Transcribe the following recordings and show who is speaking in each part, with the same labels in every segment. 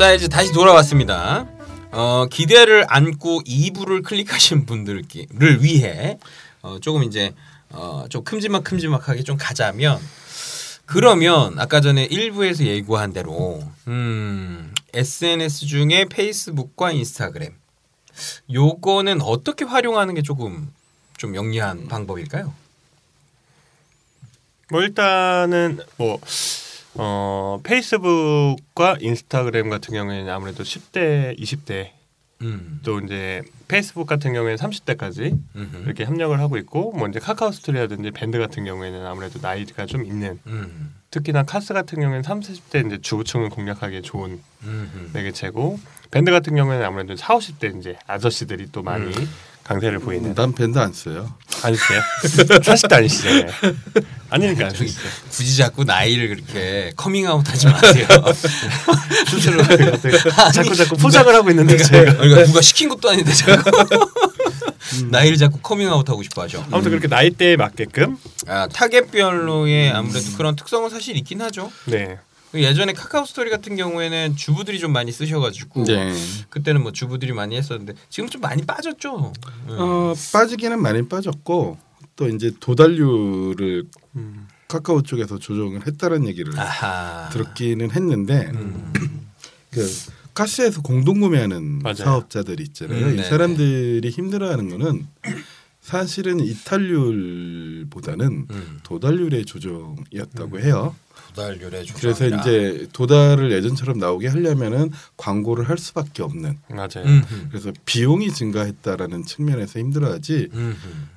Speaker 1: 자 이제 다시 돌아왔습니다. 어, 기대를 안고 2부를 클릭하신 분들을 위해 어, 조금 이제 어, 좀 큼지막 큼지막하게 좀 가자면 그러면 아까 전에 1부에서 예고한 대로 음, SNS 중에 페이스북과 인스타그램 요거는 어떻게 활용하는 게 조금 좀 영리한 방법일까요?
Speaker 2: 뭐 일단은 뭐 어, 페이스북과 인스타그램 같은 경우에는 아무래도 10대, 20대
Speaker 1: 음.
Speaker 2: 또 이제 페이스북 같은 경우에는 30대까지
Speaker 1: 음흠.
Speaker 2: 이렇게 협력을 하고 있고 뭐 이제 카카오 스토리라든지 밴드 같은 경우에는 아무래도 나이가 좀 있는
Speaker 1: 음.
Speaker 2: 특히나 카스 같은 경우에는 30, 40대 이제 주부층을 공략하기에 좋은. 매개체고 밴드 같은 경우에는 아무래도 4, 50대 이제 아저씨들이 또 많이
Speaker 1: 음.
Speaker 2: 강세를 보이는
Speaker 3: 난 밴드 안 써요.
Speaker 2: 아니세요? 40대 아니시잖아요. 아니니까 안 쓰겠어요.
Speaker 1: 굳이 자꾸 나이를 그렇게 커밍아웃하지 마세요.
Speaker 2: 스스로 자꾸 자꾸 포장을 하고 있는데
Speaker 1: 내가
Speaker 2: 제가
Speaker 1: 그러니까 누가 시킨 것도 아닌데 자꾸 나이를 자꾸 커밍아웃하고 싶어하죠.
Speaker 2: 아무튼 그렇게 나이대에 맞게끔
Speaker 1: 아, 타겟별로의 아무래도 그런 특성은 사실 있긴 하죠.
Speaker 2: 네
Speaker 1: 예전에 카카오 스토리 같은 경우에는 주부들이 좀 많이 쓰셔가지고
Speaker 3: 네.
Speaker 1: 그때는 뭐 주부들이 많이 했었는데 지금 좀 많이 빠졌죠. 음.
Speaker 3: 어, 빠지기는 많이 빠졌고 또 이제 도달률을
Speaker 2: 음.
Speaker 3: 카카오 쪽에서 조정을 했다는 얘기를
Speaker 1: 아하.
Speaker 3: 들었기는 했는데
Speaker 1: 음.
Speaker 3: 그 카스에서 공동 구매하는
Speaker 2: 맞아요.
Speaker 3: 사업자들이 있잖아요.
Speaker 1: 음,
Speaker 3: 이
Speaker 1: 네네.
Speaker 3: 사람들이 힘들어하는 거는 사실은 이탈률 보다는
Speaker 1: 음.
Speaker 3: 도달률의 조정이었다고 해요.
Speaker 1: 도달률의
Speaker 3: 그래서
Speaker 1: 조정이라.
Speaker 3: 이제 도달을 예전처럼 나오게 하려면은 광고를 할 수밖에 없는.
Speaker 2: 맞아요.
Speaker 1: 음흠.
Speaker 3: 그래서 비용이 증가했다라는 측면에서 힘들어하지.
Speaker 1: 음흠.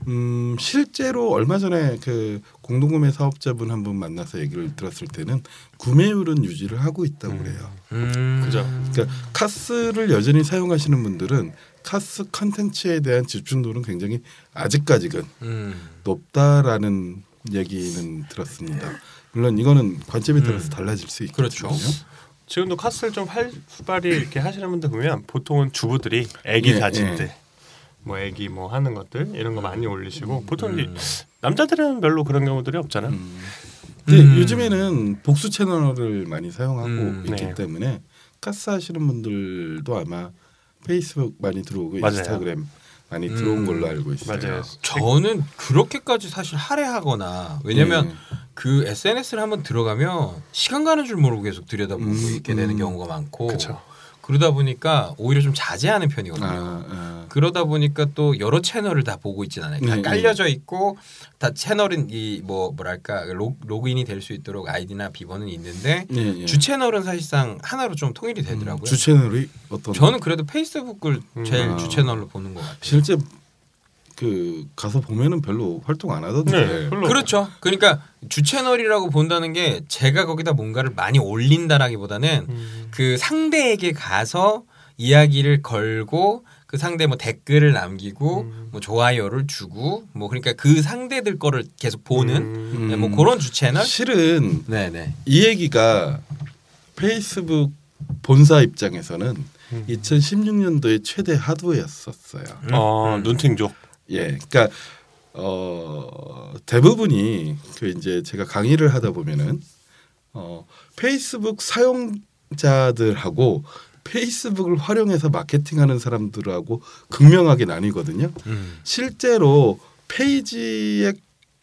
Speaker 3: 음 실제로 얼마 전에 그 공동구매 사업자분 한 분 만나서 얘기를 들었을 때는 구매율은 유지를 하고 있다고
Speaker 2: 음.
Speaker 3: 그래요.
Speaker 1: 음.
Speaker 2: 그죠.
Speaker 3: 그러니까 카스를 여전히 사용하시는 분들은 카스 컨텐츠에 대한 집중도는 굉장히 아직까지는
Speaker 1: 음.
Speaker 3: 높다라는 얘기는 들었습니다. 물론 이거는 관점에 따라서
Speaker 1: 음.
Speaker 3: 달라질 수
Speaker 1: 그렇죠.
Speaker 3: 있거든요.
Speaker 2: 지금도 카스를 좀 활발히 이렇게 하시는 분들 보면 보통은 주부들이 애기
Speaker 3: 예,
Speaker 2: 사진들
Speaker 3: 예.
Speaker 2: 뭐 애기 뭐 하는 것들 이런 거 많이 올리시고 보통 이제
Speaker 1: 음.
Speaker 2: 남자들은 별로 그런 경우들이 없잖아.
Speaker 3: 음. 근데
Speaker 1: 음.
Speaker 3: 요즘에는 복수 채널을 많이 사용하고
Speaker 1: 음,
Speaker 3: 있기
Speaker 2: 네.
Speaker 3: 때문에 카스 하시는 분들도 아마 페이스북 많이 들어오고
Speaker 2: 맞아요.
Speaker 3: 인스타그램 많이
Speaker 1: 음.
Speaker 3: 들어온 걸로 알고 있어요.
Speaker 2: 맞아요.
Speaker 1: 저는 그렇게까지 사실 할애하거나 왜냐면
Speaker 3: 네.
Speaker 1: 그 SNS를 한번 들어가면 시간 가는 줄 모르고 계속 들여다보고
Speaker 3: 음,
Speaker 1: 있게 되는
Speaker 3: 음.
Speaker 1: 경우가 많고
Speaker 2: 그쵸.
Speaker 1: 그러다 보니까 오히려 좀 자제하는 편이거든요.
Speaker 3: 아, 아.
Speaker 1: 그러다 보니까 또 여러 채널을 다 보고 있진 않아요. 다
Speaker 3: 네,
Speaker 1: 깔려져 있고 다 채널은 이 뭐 뭐랄까 로, 로그인이 될 수 있도록 아이디나 비번은 있는데
Speaker 3: 예, 예.
Speaker 1: 주 채널은 사실상 하나로 좀 통일이 되더라고요.
Speaker 3: 주 채널이 어떤
Speaker 1: 저는 그래도 페이스북을 제일
Speaker 3: 음.
Speaker 1: 주 채널로 보는 것 같아요.
Speaker 3: 실제 그 가서 보면은 별로 활동 안 하던데.
Speaker 2: 네, 별로.
Speaker 1: 그렇죠. 그러니까 주 채널이라고 본다는 게 제가 거기다 뭔가를 많이 올린다라기보다는
Speaker 2: 음.
Speaker 1: 그 상대에게 가서 이야기를 걸고 그 상대 뭐 댓글을 남기고
Speaker 2: 음.
Speaker 1: 뭐 좋아요를 주고 뭐 그러니까 그 상대들 거를 계속 보는
Speaker 2: 음.
Speaker 1: 네, 뭐 그런 주 채널.
Speaker 3: 실은
Speaker 1: 네네.
Speaker 3: 이 얘기가 페이스북 본사 입장에서는
Speaker 2: 음.
Speaker 3: 2016년도에 최대 하도였었어요.
Speaker 2: 어,
Speaker 1: 음.
Speaker 2: 눈팅족.
Speaker 3: 예, 그러니까 어, 대부분이 그 이제 제가 강의를 하다 보면은 어, 페이스북 사용자들하고 페이스북을 활용해서 마케팅하는 사람들하고 극명하게 나뉘거든요.
Speaker 1: 음.
Speaker 3: 실제로 페이지의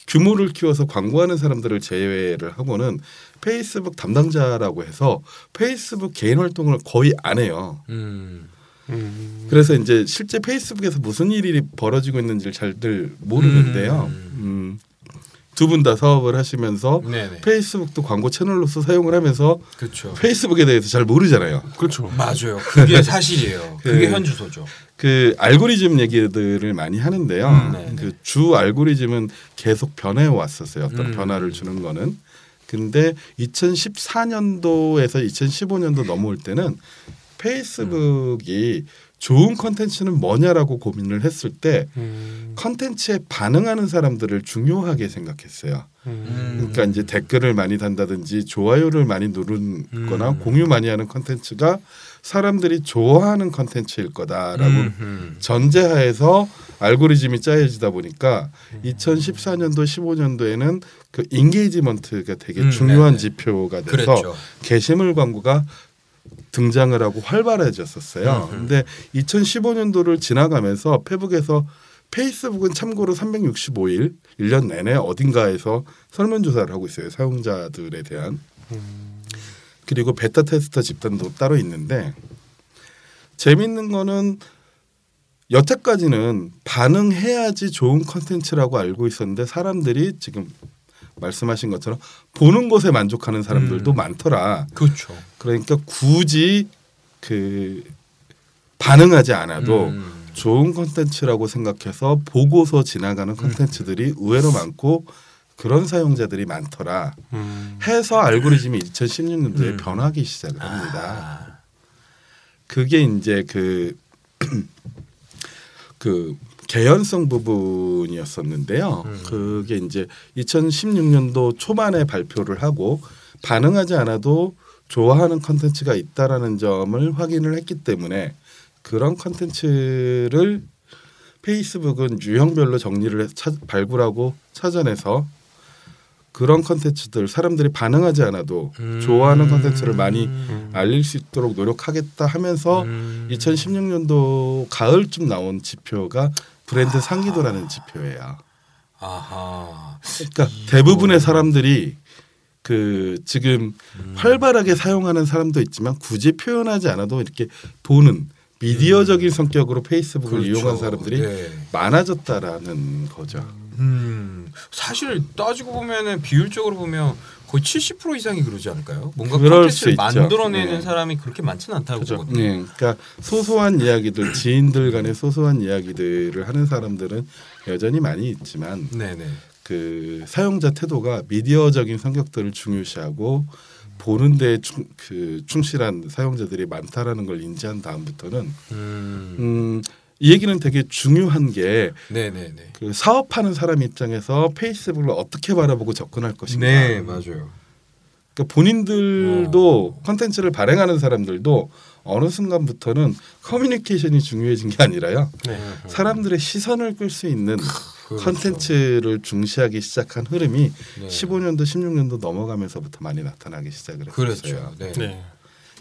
Speaker 3: 규모를 키워서 광고하는 사람들을 제외를 하고는 페이스북 담당자라고 해서 페이스북 개인 활동을 거의 안 해요.
Speaker 1: 음.
Speaker 2: 음.
Speaker 3: 그래서 이제 실제 페이스북에서 무슨 일이 벌어지고 있는지를 잘들 모르는데요.
Speaker 1: 음.
Speaker 3: 음, 두분 다 사업을 하시면서
Speaker 1: 네네.
Speaker 3: 페이스북도 광고 채널로서 사용을 하면서
Speaker 1: 그렇죠.
Speaker 3: 페이스북에 대해서 잘 모르잖아요.
Speaker 2: 그렇죠.
Speaker 1: 맞아요. 그게 사실이에요. 그게
Speaker 3: 그-
Speaker 1: 현주소죠.
Speaker 3: 그 알고리즘 얘기들을 많이 하는데요.
Speaker 1: 음, 네,
Speaker 3: 그주 알고리즘은 계속 변해 왔었어요. 어떤
Speaker 1: 음.
Speaker 3: 변화를 주는 거는. 근데 2014년도에서 2015년도 넘어올 때는 페이스북이 좋은 컨텐츠는 뭐냐라고 고민을 했을 때
Speaker 2: 음.
Speaker 3: 컨텐츠에 반응하는 사람들을 중요하게 생각했어요.
Speaker 2: 음.
Speaker 3: 그러니까 이제 댓글을 많이 단다든지 좋아요를 많이 누르거나
Speaker 1: 음.
Speaker 3: 공유 많이 하는 컨텐츠가 사람들이 좋아하는 컨텐츠일 거다라고
Speaker 1: 음, 음.
Speaker 3: 전제하에서 알고리즘이 짜여지다 보니까 2014년도 15년도에는 그 인게이지먼트가 되게
Speaker 1: 음,
Speaker 3: 중요한
Speaker 1: 네네.
Speaker 3: 지표가 돼서
Speaker 1: 그랬죠.
Speaker 3: 게시물 광고가 등장을 하고 활발해졌었어요.
Speaker 1: 음.
Speaker 3: 근데 2015년도를 지나가면서 페북에서 페이스북은 참고로 365일 1년 내내 어딘가에서 설문조사를 하고 있어요. 사용자들에 대한. 그리고 베타 테스터 집단도 따로 있는데 재밌는 거는 여태까지는 반응해야지 좋은 컨텐츠라고 알고 있었는데 사람들이 지금 말씀하신 것처럼 보는 것에 만족하는 사람들도
Speaker 1: 음.
Speaker 3: 많더라.
Speaker 1: 그렇죠.
Speaker 3: 그러니까 굳이 그 반응하지 않아도
Speaker 1: 음.
Speaker 3: 좋은 컨텐츠라고 생각해서 보고서 지나가는 컨텐츠들이 의외로 많고 그런 사용자들이 많더라.
Speaker 2: 음.
Speaker 3: 해서 알고리즘이 2016년도에
Speaker 1: 음.
Speaker 3: 변하기 시작을 합니다.
Speaker 1: 아.
Speaker 3: 그게 이제 그, 그 개연성 부분이었었는데요.
Speaker 1: 음.
Speaker 3: 그게 이제 2016년도 초반에 발표를 하고 반응하지 않아도 좋아하는 컨텐츠가 있다라는 점을 확인을 했기 때문에 그런 컨텐츠를 페이스북은 유형별로 정리를 해 찾, 발굴하고 찾아내서 그런 컨텐츠들 사람들이 반응하지 않아도
Speaker 1: 음.
Speaker 3: 좋아하는 컨텐츠를 많이
Speaker 2: 음.
Speaker 3: 알릴 수 있도록 노력하겠다 하면서
Speaker 1: 음.
Speaker 3: 2016년도 가을쯤 나온 지표가 브랜드 상기도라는 지표예요.
Speaker 1: 아하.
Speaker 3: 그러니까 대부분의 사람들이 그 지금
Speaker 1: 음.
Speaker 3: 활발하게 사용하는 사람도 있지만 굳이 표현하지 않아도 이렇게 보는 미디어적인 성격으로 페이스북을
Speaker 1: 그렇죠.
Speaker 3: 이용한 사람들이
Speaker 1: 네.
Speaker 3: 많아졌다라는 거죠.
Speaker 1: 음. 사실 따지고 보면은 비율적으로 보면 거의 70% 이상이 그러지 않을까요? 뭔가
Speaker 3: 있죠.
Speaker 1: 만들어내는
Speaker 3: 네.
Speaker 1: 사람이 그렇게 많지는 않다고
Speaker 2: 그죠.
Speaker 1: 보거든요.
Speaker 3: 네, 그러니까 소소한 이야기들 지인들 간의 소소한 이야기들을 하는 사람들은 여전히 많이 있지만
Speaker 1: 네네.
Speaker 3: 그 사용자 태도가 미디어적인 성격들을 중요시하고 보는데 충, 그 충실한 사용자들이 많다라는 걸 인지한 다음부터는
Speaker 1: 음.
Speaker 3: 음, 이 얘기는 되게 중요한 게그
Speaker 1: 네네네.
Speaker 3: 사업하는 사람 입장에서 페이스북을 어떻게 바라보고 접근할 것인가.
Speaker 1: 네 맞아요.
Speaker 3: 그러니까 본인들도 컨텐츠를 발행하는 사람들도 어느 순간부터는 커뮤니케이션이 중요해진 게 아니라요.
Speaker 2: 네.
Speaker 3: 사람들의 시선을 끌 수 있는. 컨텐츠를 중시하기 시작한 흐름이
Speaker 1: 네.
Speaker 3: 15년도 16년도 넘어가면서부터 많이 나타나기 시작을 했어요.
Speaker 1: 그렇죠. 네.
Speaker 2: 네.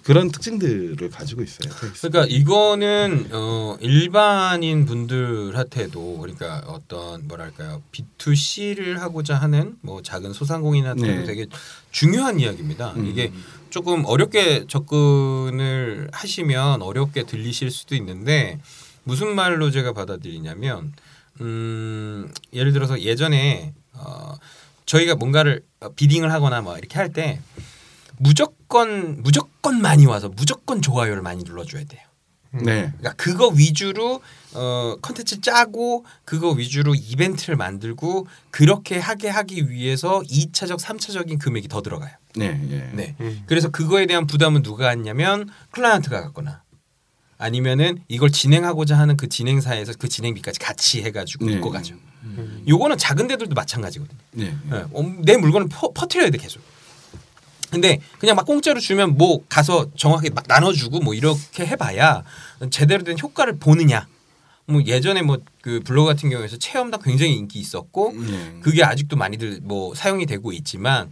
Speaker 3: 그런 특징들을 가지고 있어요.
Speaker 1: 그러니까 이거는 어 일반인 분들한테도 그러니까 어떤 뭐랄까요 B2C를 하고자 하는 뭐 작은 소상공인한테도
Speaker 3: 네.
Speaker 1: 되게 중요한 이야기입니다.
Speaker 3: 음.
Speaker 1: 이게 조금 어렵게 접근을 하시면 어렵게 들리실 수도 있는데 무슨 말로 제가 받아들이냐면 음 예를 들어서 예전에 어 저희가 뭔가를 어, 비딩을 하거나 뭐 이렇게 할 때 무조건 무조건 많이 와서 무조건 좋아요를 많이 눌러줘야 돼요.
Speaker 3: 네.
Speaker 1: 그러니까 그거 위주로 어 컨텐츠 짜고 그거 위주로 이벤트를 만들고 그렇게 하게 하기 위해서 2차적, 3차적인 금액이 더 들어가요.
Speaker 3: 네. 예.
Speaker 1: 네.
Speaker 2: 음.
Speaker 1: 그래서 그거에 대한 부담은 누가 했냐면 클라이언트가 갖거나 아니면은 이걸 진행하고자 하는 그 진행사에서 그 진행비까지 같이 해가지고
Speaker 3: 네.
Speaker 1: 묶어 가죠.
Speaker 2: 음.
Speaker 1: 요거는 작은 데들도 마찬가지거든요.
Speaker 3: 네.
Speaker 1: 네. 어, 내 물건을 퍼, 퍼트려야 돼 계속. 근데 그냥 막 공짜로 주면 뭐 가서 정확하게 막 나눠주고 뭐 이렇게 해봐야 제대로 된 효과를 보느냐. 뭐 예전에 뭐 그 블로그 같은 경우에서 체험단 굉장히 인기 있었고
Speaker 3: 네.
Speaker 1: 그게 아직도 많이들 뭐 사용이 되고 있지만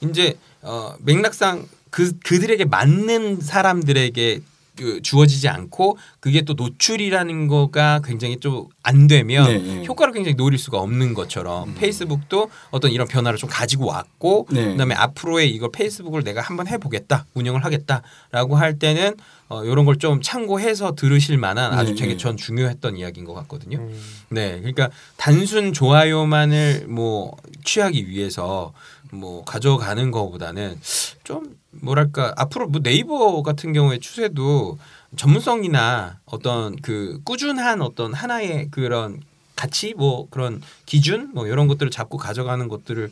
Speaker 1: 이제 어 맥락상 그 그들에게 맞는 사람들에게 그 주어지지 않고 그게 또 노출이라는 거가 굉장히 좀 안 되면
Speaker 3: 네, 네.
Speaker 1: 효과를 굉장히 노릴 수가 없는 것처럼 페이스북도 어떤 이런 변화를 좀 가지고 왔고
Speaker 3: 네.
Speaker 1: 그다음에 앞으로의 이걸 페이스북을 내가 한번 해보겠다 운영을 하겠다라고 할 때는 어, 이런 걸 좀 참고해서 들으실 만한 아주
Speaker 3: 네,
Speaker 1: 되게
Speaker 3: 네.
Speaker 1: 전 중요했던 이야기인 것 같거든요.
Speaker 2: 음.
Speaker 1: 네, 그러니까 단순 좋아요만을 뭐 취하기 위해서 뭐 가져가는 것보다는 좀 뭐랄까 앞으로 뭐 네이버 같은 경우의 추세도 전문성이나 어떤 그 꾸준한 어떤 하나의 그런 가치 뭐 그런 기준 뭐 이런 것들을 잡고 가져가는 것들을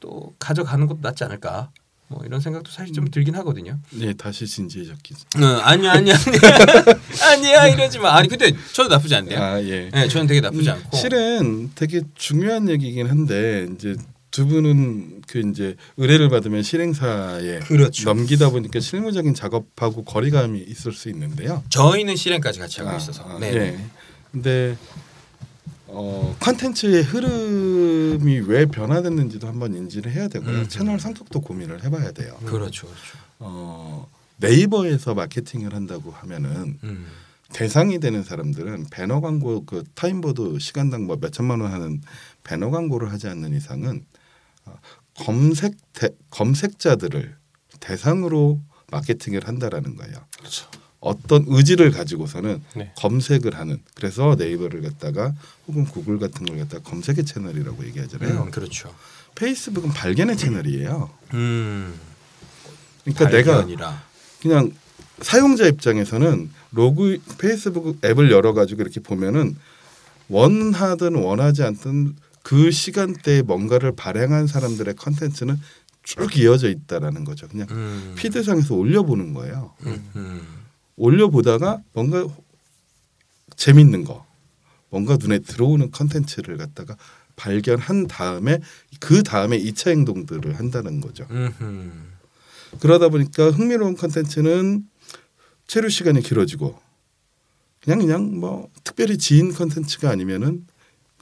Speaker 1: 또 가져가는 것도 낫지 않을까 뭐 이런 생각도 사실 좀 들긴 하거든요.
Speaker 3: 네. 다시 진지해졌기.
Speaker 1: 어, 아니야 아니야 아니야 아니야 이러지 마. 아니 근데 저도 나쁘지 않네요.
Speaker 3: 아 예.
Speaker 1: 네, 저는 되게 나쁘지 않고.
Speaker 3: 실은 되게 중요한 얘기긴 한데 이제 두 분은 그 이제 의뢰를 받으면 실행사에
Speaker 1: 그렇죠.
Speaker 3: 넘기다 보니까 실무적인 작업하고 거리감이 있을 수 있는데요.
Speaker 1: 저희는 실행까지 같이 하고
Speaker 3: 아,
Speaker 1: 있어서.
Speaker 3: 아,
Speaker 1: 네.
Speaker 3: 예. 근데 어 컨텐츠의 흐름이 왜 변화됐는지도 한번 인지를 해야 되고요.
Speaker 1: 음.
Speaker 3: 채널 성격도 고민을 해봐야 돼요.
Speaker 1: 그렇죠, 그렇죠.
Speaker 3: 어 네이버에서 마케팅을 한다고 하면은
Speaker 1: 음.
Speaker 3: 대상이 되는 사람들은 배너 광고 그 타임보드 시간당 뭐 몇천만 원 하는 배너 광고를 하지 않는 이상은 어, 검색 대, 검색자들을 대상으로 마케팅을 한다라는 거예요.
Speaker 2: 그렇죠.
Speaker 3: 어떤 의지를 가지고서는
Speaker 2: 네.
Speaker 3: 검색을 하는 그래서 네이버를 갖다가 혹은 구글 같은 걸 갖다가 검색의 채널이라고 얘기하잖아요.
Speaker 1: 음, 그렇죠.
Speaker 3: 페이스북은 발견의 채널이에요.
Speaker 1: 음.
Speaker 3: 그러니까 내가
Speaker 1: 발견이라.
Speaker 3: 그냥 사용자 입장에서는 로그 페이스북 앱을 열어 가지고 이렇게 보면은 원하든 원하지 않든 그 시간대에 뭔가를 발행한 사람들의 컨텐츠는 쭉 이어져 있다라는 거죠. 그냥
Speaker 1: 음.
Speaker 3: 피드상에서 올려보는 거예요.
Speaker 1: 음. 음.
Speaker 3: 올려보다가 뭔가 재밌는 거, 뭔가 눈에 들어오는 컨텐츠를 갖다가 발견한 다음에 그 다음에 이차 행동들을 한다는 거죠.
Speaker 1: 음흠.
Speaker 3: 그러다 보니까 흥미로운 컨텐츠는 체류 시간이 길어지고 그냥 그냥 뭐 특별히 지인 컨텐츠가 아니면은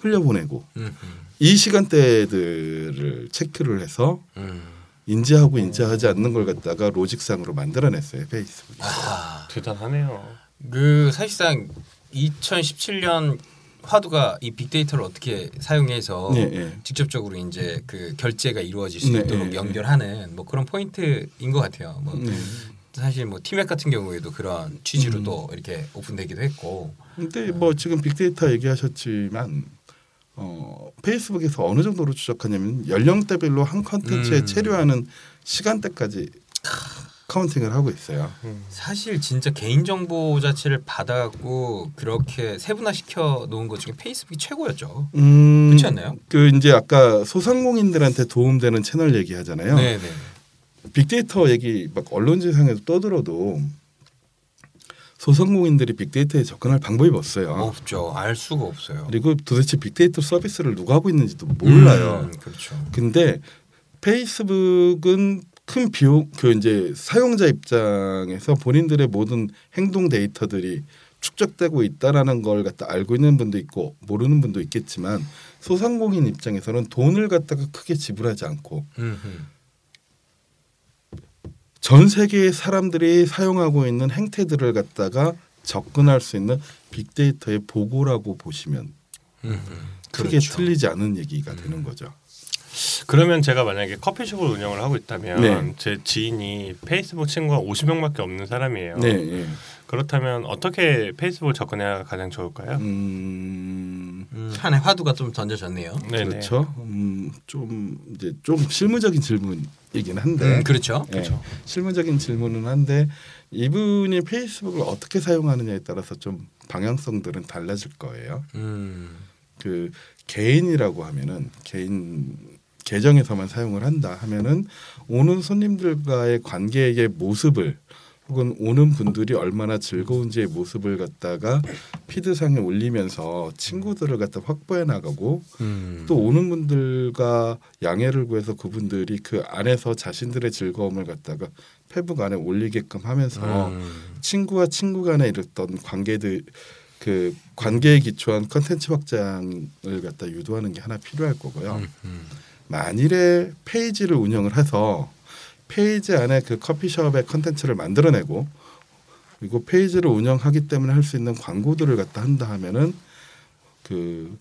Speaker 3: 흘려보내고
Speaker 1: 음흠.
Speaker 3: 이 시간대들을 체크를 해서
Speaker 1: 음.
Speaker 3: 인지하고 인지하지 않는 걸 갖다가 로직상으로 만들어냈어요 페이스북.
Speaker 1: 아,
Speaker 2: 대단하네요.
Speaker 1: 그 사실상 2017년 화두가 이 빅데이터를 어떻게 사용해서
Speaker 3: 네, 네.
Speaker 1: 직접적으로 이제 그 결제가 이루어질 수
Speaker 3: 네,
Speaker 1: 있도록
Speaker 3: 네,
Speaker 1: 연결하는 뭐 그런 포인트인 것 같아요. 뭐
Speaker 3: 네.
Speaker 1: 사실 뭐 티맵 같은 경우에도 그런 취지로도 이렇게 오픈되기도 했고.
Speaker 3: 근데 뭐 지금 빅데이터 얘기하셨지만 어, 페이스북에서 어느 정도로 추적하냐면 연령대별로 한 컨텐츠에
Speaker 1: 음.
Speaker 3: 체류하는 시간대까지 counting을 하고 있어요.
Speaker 2: 음.
Speaker 1: 사실 진짜 개인 정보 자체를 받아갖고 그렇게 세분화 시켜 놓은 것 중에 페이스북이 최고였죠.
Speaker 3: 음,
Speaker 1: 그렇지 않나요?
Speaker 3: 그 이제 아까 소상공인들한테 도움되는 채널 얘기하잖아요.
Speaker 1: 네네.
Speaker 3: 빅데이터 얘기 막 언론지상에서 떠들어도 소상공인들이 빅데이터에 접근할 방법이 없어요.
Speaker 1: 없죠. 알 수가 없어요.
Speaker 3: 그리고 도대체 빅데이터 서비스를 누가 하고 있는지도 몰라요.
Speaker 1: 음, 그렇죠.
Speaker 3: 근데 페이스북은 큰 비용 그 이제 사용자 입장에서 본인들의 모든 행동 데이터들이 축적되고 있다라는 걸 갖다 알고 있는 분도 있고 모르는 분도 있겠지만 소상공인 입장에서는 돈을 갖다가 크게 지불하지 않고
Speaker 1: 음흠.
Speaker 3: 전 세계의 사람들이 사용하고 있는 행태들을 갖다가 접근할 수 있는 빅데이터의 보고라고 보시면. 크게
Speaker 1: 그렇죠.
Speaker 3: 틀리지 않은 얘기가 되는 거죠.
Speaker 2: 그러면 제가 만약에 커피숍을 운영을 하고 있다면
Speaker 3: 네.
Speaker 2: 제 지인이 페이스북 친구가 50명밖에 없는 사람이에요.
Speaker 3: 네. 예.
Speaker 2: 그렇다면 어떻게 페이스북을 접근해야 가장 좋을까요?
Speaker 3: 음,
Speaker 1: 음, 하나의 화두가 좀 던져졌네요.
Speaker 2: 네네.
Speaker 3: 그렇죠. 음, 좀 이제 좀 실무적인 질문 이긴 한데
Speaker 1: 음, 그렇죠.
Speaker 3: 예,
Speaker 2: 그렇죠.
Speaker 3: 실무적인 질문은 한데 이분이 페이스북을 어떻게 사용하느냐에 따라서 좀 방향성들은 달라질 거예요.
Speaker 1: 음,
Speaker 3: 그 개인이라고 하면은 개인 계정에서만 사용을 한다 하면은 오는 손님들과의 관계의 모습을 혹은 오는 분들이 얼마나 즐거운지의 모습을 갖다가 피드상에 올리면서 친구들을 갖다 확보해 나가고
Speaker 1: 음.
Speaker 3: 또 오는 분들과 양해를 구해서 그분들이 그 안에서 자신들의 즐거움을 갖다가 페북 안에 올리게끔 하면서
Speaker 1: 음.
Speaker 3: 친구와 친구 간에 이랬던 관계들 그 관계에 기초한 컨텐츠 확장을 갖다 유도하는 게 하나 필요할 거고요.
Speaker 1: 음, 음.
Speaker 3: 만일에 페이지를 운영을 해서 페이지 안에 그 커피숍의 컨텐츠를 만들어내고 그리고 페이지를 운영하기 때문에 할 수 있는 광고들을 갖다 한다 하면은 그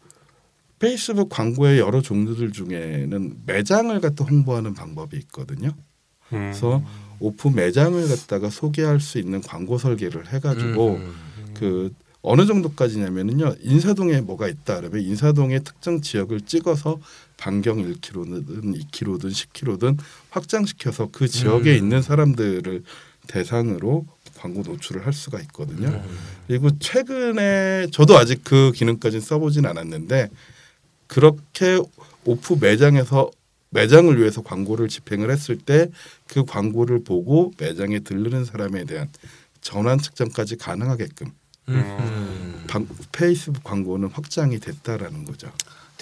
Speaker 3: 페이스북 광고의 여러 종류들 중에는 매장을 갖다 홍보하는 방법이 있거든요.
Speaker 2: 음.
Speaker 3: 그래서 오픈 매장을 갖다가 소개할 수 있는 광고 설계를 해가지고
Speaker 1: 음,
Speaker 3: 그 어느 정도까지냐면은요 인사동에 뭐가 있다 그러면 인사동의 특정 지역을 찍어서 반경 1km든 2km든 10km든 확장시켜서 그 지역에
Speaker 1: 음.
Speaker 3: 있는 사람들을 대상으로 광고 노출을 할 수가 있거든요.
Speaker 1: 음.
Speaker 3: 그리고 최근에 저도 아직 그 기능까지는 써보진 않았는데 그렇게 오프 매장에서 매장을 위해서 광고를 집행을 했을 때 그 광고를 보고 매장에 들르는 사람에 대한 전환 측정까지 가능하게끔
Speaker 1: 음.
Speaker 3: 방- 페이스북 광고는 확장이 됐다라는 거죠.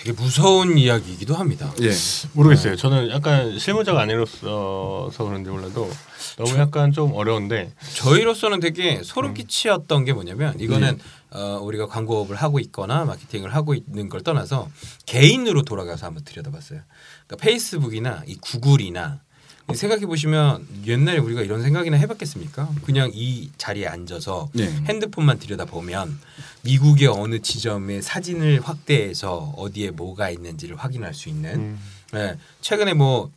Speaker 1: 되게 무서운 이야기이기도 합니다.
Speaker 3: 예.
Speaker 2: 모르겠어요. 저는 약간 실무자가 아니로서 그런지 몰라도 너무 약간 좀 어려운데
Speaker 1: 저희로서는 되게
Speaker 3: 음.
Speaker 1: 소름 끼치였던 게 뭐냐면 이거는
Speaker 3: 네.
Speaker 1: 어, 우리가 광고업을 하고 있거나 마케팅을 하고 있는 걸 떠나서 개인으로 돌아가서 한번 들여다봤어요. 그러니까 페이스북이나 이 구글이나 생각해 보시면 옛날에 우리가 이런 생각이나 해봤겠습니까? 그냥 이 자리에 앉아서
Speaker 3: 네.
Speaker 1: 핸드폰만 들여다 보면 미국의 어느 지점의 사진을 확대해서 어디에 뭐가 있는지를 확인할 수 있는.
Speaker 2: 음.
Speaker 1: 네, 최근에 뭐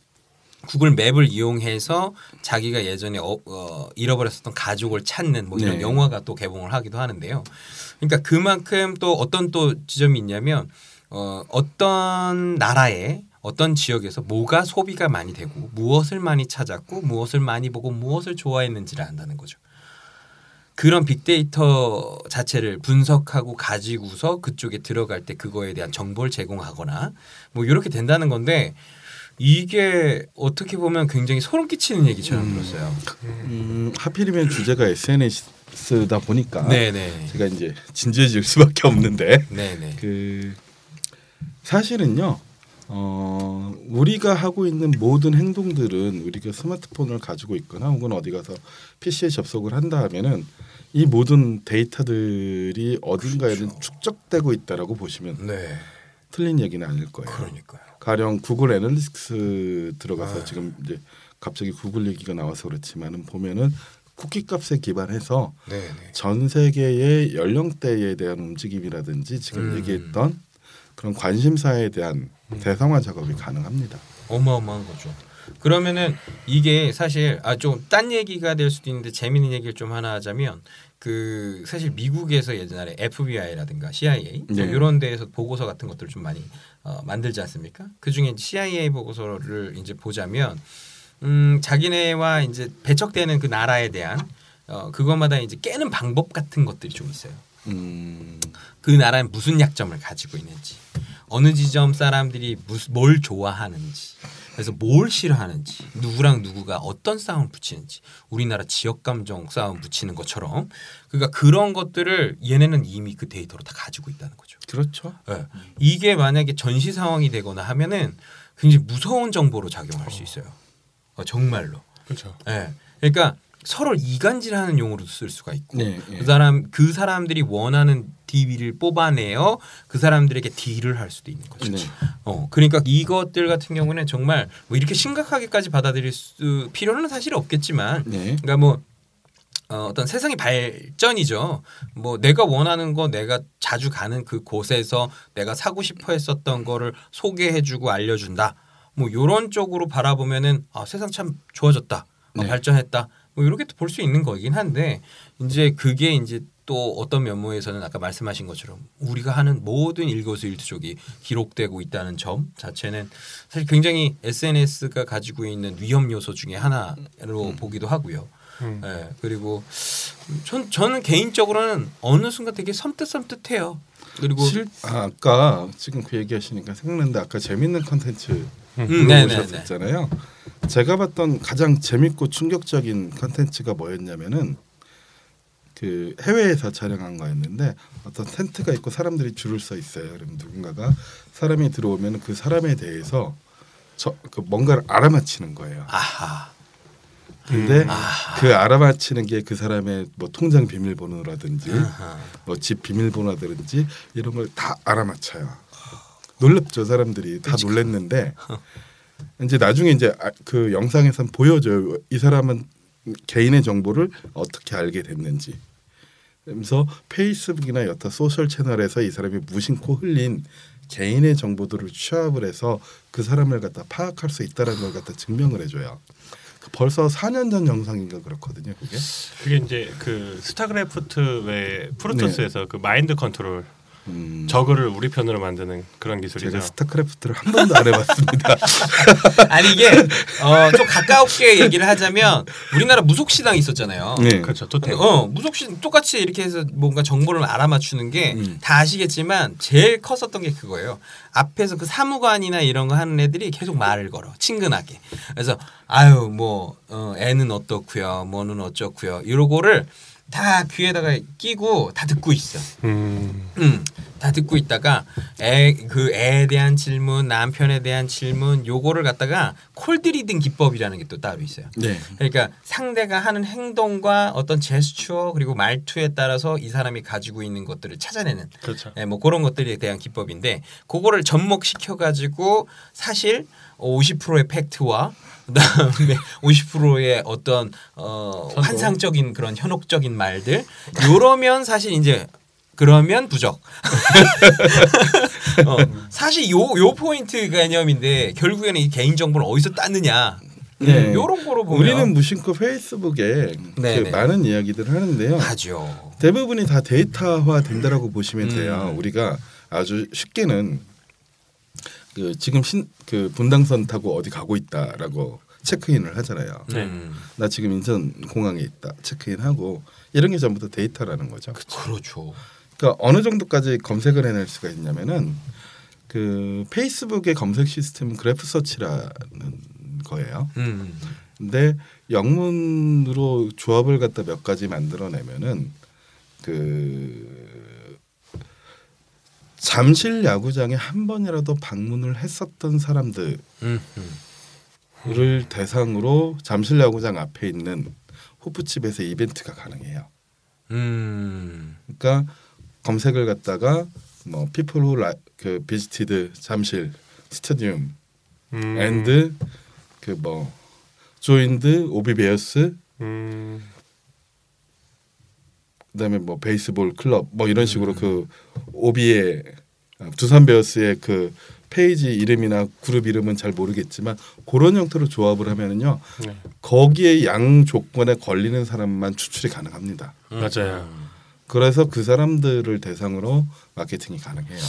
Speaker 1: 구글 맵을 이용해서 자기가 예전에 어, 어, 잃어버렸었던 가족을 찾는 뭐 이런
Speaker 3: 네.
Speaker 1: 영화가 또 개봉을 하기도 하는데요. 그러니까 그만큼 또 어떤 또 지점이 있냐면 어, 어떤 나라에 어떤 지역에서 뭐가 소비가 많이 되고 무엇을 많이 찾았고 무엇을 많이 보고 무엇을 좋아했는지를 안다는 거죠. 그런 빅데이터 자체를 분석하고 가지고서 그쪽에 들어갈 때 그거에 대한 정보를 제공하거나 뭐 이렇게 된다는 건데 이게 어떻게 보면 굉장히 소름 끼치는 얘기처럼
Speaker 3: 음.
Speaker 1: 들었어요.
Speaker 3: 음, 하필이면 주제가 SNS다 보니까
Speaker 1: 네네.
Speaker 3: 제가 이제 진지해질 수밖에 없는데
Speaker 1: 네네.
Speaker 3: 그 사실은요. 어, 우리가 하고 있는 모든 행동들은 우리가 스마트폰을 가지고 있거나 혹은 어디 가서 PC에 접속을 한다 하면은 이 모든 데이터들이 어딘가에는
Speaker 1: 그렇죠.
Speaker 3: 축적되고 있다라고 보시면
Speaker 1: 네.
Speaker 3: 틀린 얘기는 아닐 거예요.
Speaker 1: 그러니까요.
Speaker 3: 가령 구글 애널리틱스 들어가서
Speaker 1: 아.
Speaker 3: 지금 이제 갑자기 구글 얘기가 나와서 그렇지만은 보면은 쿠키 값에 기반해서
Speaker 1: 네네.
Speaker 3: 전 세계의 연령대에 대한 움직임이라든지 지금
Speaker 1: 음.
Speaker 3: 얘기했던 그런 관심사에 대한 대상화 작업이 가능합니다.
Speaker 1: 어마어마한 거죠. 그러면은 이게 사실 아 좀 딴 얘기가 될 수도 있는데 재미있는 얘기를 좀 하나 하자면 그 사실 미국에서 예전에 FBI라든가 CIA 뭐
Speaker 3: 네.
Speaker 1: 이런 데에서 보고서 같은 것들을 좀 많이 어, 만들지 않습니까? 그 중에 CIA 보고서를 이제 보자면 음 자기네와 이제 배척되는 그 나라에 대한 어 그것마다 이제 깨는 방법 같은 것들이 좀 있어요.
Speaker 3: 음,
Speaker 1: 그 나라는 무슨 약점을 가지고 있는지 어느 지점 사람들이 무슨 뭘 좋아하는지 그래서 뭘 싫어하는지 누구랑 누구가 어떤 싸움 붙이는지 우리나라 지역 감정 싸움 붙이는 것처럼 그러니까 그런 것들을 얘네는 이미 그 데이터로 다 가지고 있다는 거죠.
Speaker 3: 그렇죠.
Speaker 1: 예. 이게 만약에 전시 상황이 되거나 하면은 굉장히 무서운 정보로 작용할 수 있어요. 어, 정말로.
Speaker 2: 그렇죠.
Speaker 1: 예. 그러니까 서로 이간질하는 용어로도 쓸 수가 있고
Speaker 3: 네, 예.
Speaker 1: 그 사람 그 사람들이 원하는 DB를 뽑아내어 그 사람들에게 딜을 할 수도 있는 거죠.
Speaker 3: 네.
Speaker 1: 어 그러니까 이것들 같은 경우는 정말 뭐 이렇게 심각하게까지 받아들일 수 필요는 사실 없겠지만
Speaker 3: 네.
Speaker 1: 그러니까 뭐 어, 어떤 세상의 발전이죠. 뭐 내가 원하는 거 내가 자주 가는 그 곳에서 내가 사고 싶어 했었던 거를 소개해주고 알려준다. 뭐 요런 쪽으로 바라보면은 아, 세상 참 좋아졌다. 아,
Speaker 3: 네.
Speaker 1: 발전했다. 뭐 이렇게 볼 수 있는 거긴 한데 이제 그게 이제 또 어떤 면모에서는 아까 말씀하신 것처럼 우리가 하는 모든 일거수일투족이 기록되고 있다는 점 자체는 사실 굉장히 SNS가 가지고 있는 위험 요소 중에 하나로 보기도 하고요.
Speaker 2: 음.
Speaker 1: 예, 그리고 전 저는 개인적으로는 어느 순간 되게 섬뜩섬뜩해요. 그리고
Speaker 3: 실, 아, 아까 지금 그 얘기하시니까 생각났는데 아까 재밌는 컨텐츠
Speaker 1: 음, 네네네.
Speaker 3: 물어보셨잖아요. 제가 봤던 가장 재밌고 충격적인 컨텐츠가 뭐였냐면은 그 해외에서 촬영한 거였는데 어떤 텐트가 있고 사람들이 줄을 서 있어요. 그럼 누군가가 사람이 들어오면 그 사람에 대해서 저 그 뭔가를 알아맞히는 거예요.
Speaker 1: 아하.
Speaker 3: 근데
Speaker 1: 음.
Speaker 3: 그 알아맞히는 게 그 사람의 뭐 통장 비밀번호라든지. 뭐 집 비밀번호라든지 이런 걸 다 알아맞혀요. 놀랍죠 사람들이 다 놀랬는데 이제 나중에 이제 아- 그 영상에선 보여줘요. 이 사람은 개인의 정보를 어떻게 알게 됐는지. 그래서 페이스북이나 여타 소셜 채널에서 이 사람이 무심코 흘린 개인의 정보들을 취합을 해서 그 사람을 갖다 파악할 수 있다는 걸 갖다 증명을 해줘요. 그 벌써 4년 전 영상인가 그렇거든요. 그게.
Speaker 2: 그게 이제 그 스타크래프트의 프로토스에서 그 마인드 컨트롤
Speaker 3: 음,
Speaker 2: 저그를 우리 편으로 만드는 그런 기술이죠.
Speaker 3: 제가 스타크래프트를 한 번도 안 해봤습니다.
Speaker 1: 아니 이게 어, 좀 가깝게 얘기를 하자면 우리나라 무속신앙 있었잖아요.
Speaker 3: 네.
Speaker 2: 그렇죠. 토템.
Speaker 1: 어 무속시 똑같이 이렇게 해서 뭔가 정보를 알아맞추는 게다
Speaker 3: 음.
Speaker 1: 아시겠지만 제일 컸었던 게 그거예요. 앞에서 그 사무관이나 이런 거 하는 애들이 계속 말을 걸어 친근하게. 그래서 아유 뭐 어, 애는 어떻고요, 뭐는 어쩌고요. 이러고를 다 귀에다가 끼고 다 듣고 있어.
Speaker 2: 음.
Speaker 1: 음. 다 듣고 있다가 애 그 애에 대한 질문, 남편에 대한 질문 요거를 갖다가 콜드리딩 기법이라는 게 또 따로 있어요.
Speaker 3: 네.
Speaker 1: 그러니까 상대가 하는 행동과 어떤 제스처 그리고 말투에 따라서 이 사람이 가지고 있는 것들을 찾아내는
Speaker 2: 그렇죠.
Speaker 1: 네, 뭐 그런 것들에 대한 기법인데 그거를 접목시켜 가지고 사실 50%의 팩트와 그다음에 50%의 어떤 어. 환상적인 그런 현혹적인 말들 요러면 사실 이제 그러면 부적. 어, 사실 요 요 포인트 개념인데 결국에는 이 개인 정보를 어디서 땄느냐.
Speaker 3: 네.
Speaker 1: 요런 거로 보면
Speaker 3: 우리는 무심코 페이스북에
Speaker 1: 네,
Speaker 3: 그
Speaker 1: 네.
Speaker 3: 많은 이야기들을 하는데요.
Speaker 1: 하죠.
Speaker 3: 대부분이 다 데이터화 된다라고 보시면
Speaker 1: 음.
Speaker 3: 돼요. 우리가 아주 쉽게는 그 지금 신 그 분당선 타고 어디 가고 있다라고 체크인을 하잖아요.
Speaker 2: 네.
Speaker 1: 음.
Speaker 3: 나 지금 인천 공항에 있다 체크인하고 이런 게 전부 다 데이터라는 거죠.
Speaker 1: 그렇죠.
Speaker 3: 그러니까 어느 정도까지 검색을 해낼 수가 있냐면은 그 페이스북의 검색 시스템은 Graph Search라는 거예요.
Speaker 1: 음.
Speaker 3: 근데 영문으로 조합을 갖다 몇 가지 만들어내면은 그 잠실 야구장에 한 번이라도 방문을 했었던 사람들을
Speaker 1: 음. 음.
Speaker 3: 대상으로 잠실 야구장 앞에 있는 호프집에서 이벤트가 가능해요.
Speaker 1: 음.
Speaker 3: 그러니까 검색을 갖다가 뭐 people who li- 그 visited 잠실 스타디움
Speaker 2: 음.
Speaker 3: and 그뭐 joined 오비베어스
Speaker 2: 음.
Speaker 3: 그다음에 뭐 베이스볼 클럽 뭐 이런 식으로 그 오비의 아, 두산 베어스의 그 페이지 이름이나 그룹 이름은 잘 모르겠지만 그런 형태로 조합을 하면은요
Speaker 2: 네.
Speaker 3: 거기에 양 조건에 걸리는 사람만 추출이 가능합니다.
Speaker 2: 맞아요.
Speaker 1: 음.
Speaker 3: 그래서 그 사람들을 대상으로 마케팅이 가능해요.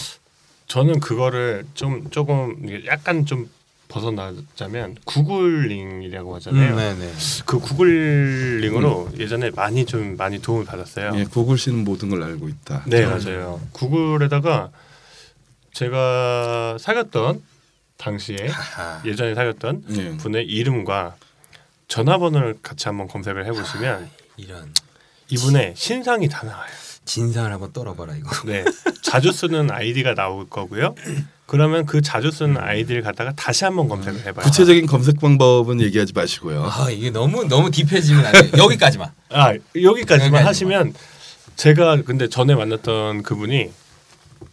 Speaker 2: 저는 그거를 좀 조금 약간 좀 벗어나자면 구글링이라고 하잖아요.
Speaker 1: 음, 네네.
Speaker 2: 그 구글링으로 예전에 많이 좀 많이 도움을 받았어요.
Speaker 3: 예, 구글 씨는 모든 걸 알고 있다.
Speaker 2: 네 맞아요. 구글에다가 제가 사귀었던 당시에
Speaker 1: 하하.
Speaker 2: 예전에 사귀었던
Speaker 3: 예.
Speaker 2: 분의 이름과 전화번호를 같이 한번 검색을 해보시면
Speaker 1: 이런
Speaker 2: 이분의 신상이 다 나와요.
Speaker 1: 진상을 한번 떨어봐라 이거.
Speaker 2: 네, 자주 쓰는 아이디가 나올 거고요. 그러면 그 자주 쓰는 아이디를 갖다가 다시 한번 검색을 해봐요.
Speaker 3: 구체적인 검색 방법은 얘기하지 마시고요.
Speaker 1: 아 이게 너무 너무 딥해지면 안 돼. 여기까지만.
Speaker 2: 아 여기까지만
Speaker 1: 여기까지만.
Speaker 2: 하시면 제가 근데 전에 만났던 그분이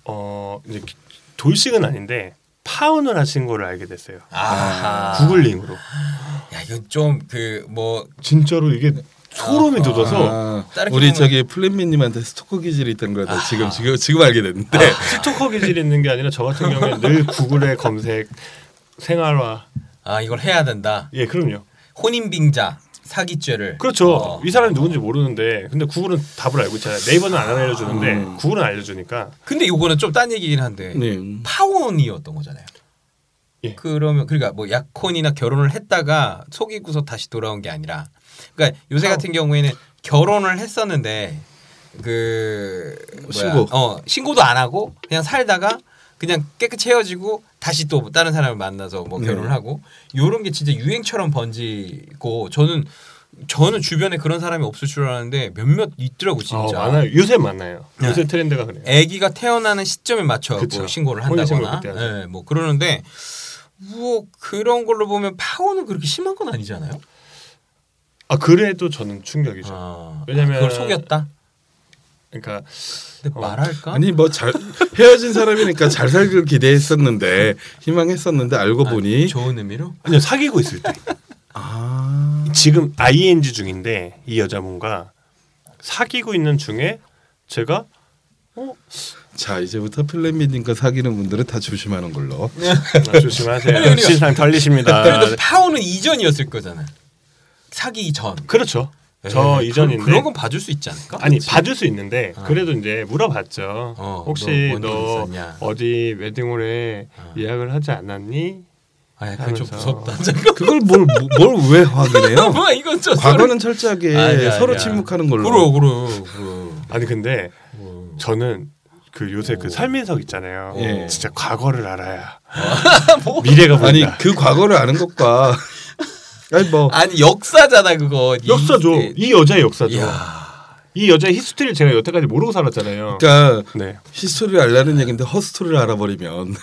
Speaker 2: 어 이제 기- 돌싱은 아닌데 파운을 하신 거를 알게 됐어요.
Speaker 1: 아하.
Speaker 2: 구글링으로
Speaker 1: 야 이건 좀 그 뭐
Speaker 2: 진짜로 이게 소름이
Speaker 1: 아.
Speaker 2: 돋아서
Speaker 3: 아, 우리 저기 플랜미님한테 스토커 기질이 있다는 걸
Speaker 1: 아하.
Speaker 3: 지금 지금 지금 알게 됐는데
Speaker 2: 스토커 기질이 있는 게 아니라 저 같은 경우에 늘 구글에 검색 생활화
Speaker 1: 아 이걸 해야 된다.
Speaker 2: 예 그럼요.
Speaker 1: 혼인빙자 사기죄를.
Speaker 2: 그렇죠.
Speaker 1: 어.
Speaker 2: 이 사람이 누군지 모르는데 근데 구글은 답을 알고 있잖아요. 네이버는 안 알려주는데
Speaker 3: 음.
Speaker 2: 구글은 알려주니까
Speaker 1: 근데 요거는 좀 딴 얘기긴 한데
Speaker 3: 네.
Speaker 1: 파혼이었던 거잖아요.
Speaker 2: 예.
Speaker 1: 그러면 그러니까 뭐 약혼이나 결혼을 했다가 속이고서 다시 돌아온 게 아니라 그러니까 요새. 같은 경우에는 결혼을 했었는데 그 뭐야,
Speaker 3: 신고.
Speaker 1: 어 신고도 안 하고 그냥 살다가 그냥 깨끗이 헤어지고 다시 또 다른 사람을 만나서 뭐
Speaker 3: 네.
Speaker 1: 결혼을 하고 요런 게 진짜 유행처럼 번지고 저는 저는 주변에 그런 사람이 없을 줄 알았는데 몇몇 있더라고
Speaker 2: 어,
Speaker 1: 진짜.
Speaker 2: 많아요. 요새 많아요.
Speaker 1: 네.
Speaker 2: 요새 트렌드가 그래요.
Speaker 1: 아기가 태어나는 시점에 맞춰. 뭐 신고를 한다거나,
Speaker 2: 그때 하죠.
Speaker 1: 예, 뭐 그러는데 뭐 그런 걸로 보면 파혼은 그렇게 심한 건 아니잖아요.
Speaker 2: 아 그래도 저는 충격이죠.
Speaker 1: 아,
Speaker 2: 왜냐면-
Speaker 1: 그걸 속였다.
Speaker 2: 그러니까
Speaker 1: 근데
Speaker 2: 어.
Speaker 1: 말할까?
Speaker 3: 아니 뭐 잘 헤어진 사람이니까 잘 살기를 기대했었는데 희망했었는데 알고
Speaker 1: 아,
Speaker 3: 보니
Speaker 1: 좋은 의미로.
Speaker 2: 그냥 사귀고 있을 때
Speaker 3: 아
Speaker 2: 지금 ing 중인데 이 여자분과 사귀고 있는 중에 제가 어
Speaker 3: 자 이제부터 플랜미님과 사귀는 분들은 다 조심하는 걸로.
Speaker 2: 아, 조심하세요.
Speaker 1: 아니,
Speaker 2: 신상 털리십니다.
Speaker 1: 그래도 파혼은 이전이었을 거잖아. 사귀기 전.
Speaker 2: 그렇죠. 저
Speaker 1: 예,
Speaker 2: 이전인데
Speaker 1: 그, 그런 건 봐줄 수 있지 않을까?
Speaker 2: 아니
Speaker 1: 그치?
Speaker 2: 봐줄 수 있는데
Speaker 1: 어.
Speaker 2: 그래도 이제 물어봤죠.
Speaker 1: 어,
Speaker 2: 혹시
Speaker 1: 너
Speaker 2: 너? 어디 웨딩홀에
Speaker 1: 어.
Speaker 2: 예약을 하지 않았니?
Speaker 1: 아, 그건 좀. 무섭다.
Speaker 3: 그걸 뭘 뭘 왜 확인해요?
Speaker 1: 뭐 이건 좀
Speaker 3: 과거는 철저하게
Speaker 1: 아니야,
Speaker 3: 서로
Speaker 1: 아니야.
Speaker 3: 침묵하는 걸로.
Speaker 1: 그러 그러 그러.
Speaker 2: 아니 근데
Speaker 1: 뭐.
Speaker 2: 저는 그 요새 그
Speaker 1: 오.
Speaker 2: 설민석 있잖아요.
Speaker 3: 예.
Speaker 2: 진짜 과거를 알아야
Speaker 1: 뭐?
Speaker 2: 미래가 보인다.
Speaker 3: 아니 그 과거를 아는 것과 아니 뭐
Speaker 1: 아니 역사잖아 그거.
Speaker 2: 역사죠.
Speaker 1: 이-
Speaker 2: 이 여자의 역사죠.
Speaker 1: 이야.
Speaker 2: 이 여자의 history를 제가 여태까지 모르고 살았잖아요.
Speaker 3: 그러니까
Speaker 2: 네.
Speaker 3: history를 알라는 얘기인데 herstory를 알아버리면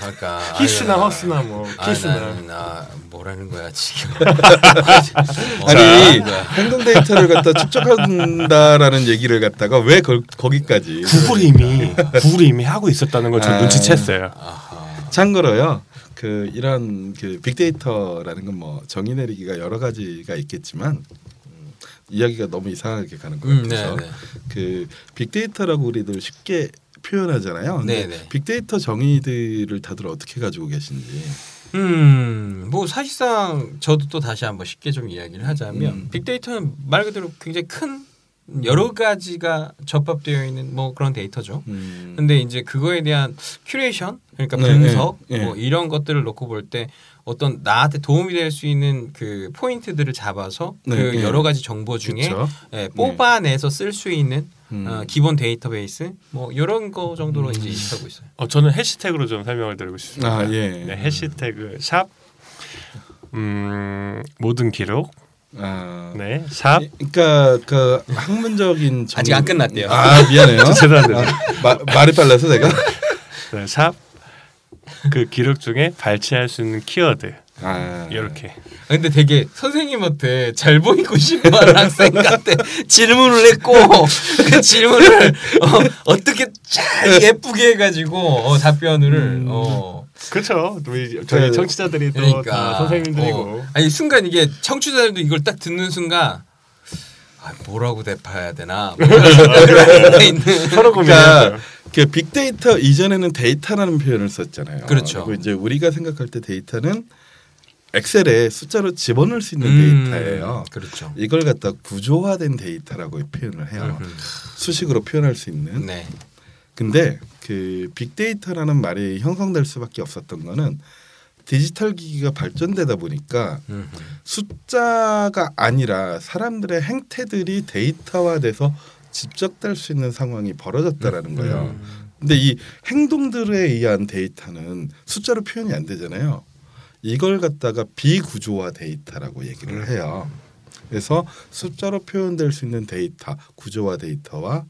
Speaker 1: 그러니까
Speaker 2: his나
Speaker 1: 아유,
Speaker 2: hers나 뭐
Speaker 1: 아,
Speaker 2: 키스나.
Speaker 1: 나는 나 뭐라는 거야 지금.
Speaker 3: 아니. 행동 데이터를 갖다 축적한다라는 얘기를 갖다가 왜 거, 거기까지
Speaker 2: 구글이 이미 구글이 이미 하고 있었다는 걸 저
Speaker 3: 아.
Speaker 2: 눈치챘어요.
Speaker 1: 아하.
Speaker 3: 참고로요. 그 이런 그 빅데이터라는 건 뭐 정의 내리기가 여러 가지가 있겠지만 음, 이야기가 너무 이상하게 가는 것
Speaker 1: 음,
Speaker 3: 같아서
Speaker 1: 네, 네.
Speaker 3: 그 빅데이터라고 우리들 쉽게 표현하잖아요. 근데
Speaker 1: 네, 네.
Speaker 3: 빅데이터 정의들을 다들 어떻게 가지고 계신지.
Speaker 1: 음, 뭐 사실상 저도 또 다시 한번 쉽게 좀 이야기를 하자면
Speaker 3: 음.
Speaker 1: 빅데이터는 말 그대로 굉장히 큰 여러 가지가 접합되어 있는 뭐 그런 데이터죠.
Speaker 3: 음.
Speaker 1: 근데 이제 그거에 대한 큐레이션 그러니까
Speaker 3: 네,
Speaker 1: 분석
Speaker 3: 네, 네.
Speaker 1: 뭐 이런 것들을 놓고 볼 때 어떤 나한테 도움이 될 수 있는 그 포인트들을 잡아서
Speaker 3: 네,
Speaker 1: 그
Speaker 3: 네.
Speaker 1: 여러 가지 정보 중에? 예, 뽑아내서 쓸 수 있는
Speaker 3: 음.
Speaker 1: 어, 기본 데이터베이스 뭐 이런 거 정도로
Speaker 3: 음.
Speaker 1: 이제 인식하고 있어요.
Speaker 2: 어, 저는 해시태그로 좀 설명을 드리고 싶습니다.
Speaker 3: 아 예.
Speaker 2: 네, 해시태그 샵 음, 모든 기록
Speaker 3: 아.
Speaker 2: 네, 샵
Speaker 3: 그러니까 그 학문적인 정...
Speaker 1: 아직 안 끝났대요.
Speaker 3: 아 미안해요.
Speaker 2: 죄송합니다.
Speaker 3: 아, 마, 말이 빨라서 내가.
Speaker 2: 네, 샵 그 기록 중에 발췌할 수 있는 키워드
Speaker 3: 아
Speaker 2: 이렇게
Speaker 1: 근데 되게 선생님한테 잘 보이고 싶어하는 학생 같아. 질문을 했고 그 질문을 어떻게 잘 예쁘게 해가지고 어, 답변을
Speaker 3: 음.
Speaker 1: 어.
Speaker 2: 그렇죠. 우리 저희
Speaker 3: 그,
Speaker 2: 청취자들이 또
Speaker 1: 그러니까
Speaker 2: 다 선생님들이고
Speaker 1: 어. 아니 순간 이게 청취자들도 이걸 딱 듣는 순간 아, 뭐라고 대답해야 되나
Speaker 2: 서로
Speaker 3: 그러니까. 그 빅데이터 이전에는 데이터라는 표현을 썼잖아요.
Speaker 1: 그렇죠.
Speaker 3: 그리고 이제 우리가 생각할 때 데이터는 엑셀에 숫자로 집어넣을 수 있는
Speaker 1: 음,
Speaker 3: 데이터예요.
Speaker 1: 그렇죠.
Speaker 3: 이걸 갖다 구조화된 데이터라고 표현을 해요.
Speaker 1: 음흠.
Speaker 3: 수식으로 표현할 수 있는.
Speaker 1: 네.
Speaker 3: 근데 그 빅데이터라는 말이 형성될 수밖에 없었던 거는 디지털 기기가 발전되다 보니까
Speaker 1: 음흠.
Speaker 3: 숫자가 아니라 사람들의 행태들이 데이터화돼서 집적될 수 있는 상황이 벌어졌다라는 거예요.
Speaker 1: 음.
Speaker 3: 근데 이 행동들에 의한 데이터는 숫자로 표현이 안 되잖아요. 이걸 갖다가 비구조화 데이터라고 얘기를 해요. 그래서 숫자로 표현될 수 있는 데이터, 구조화 데이터와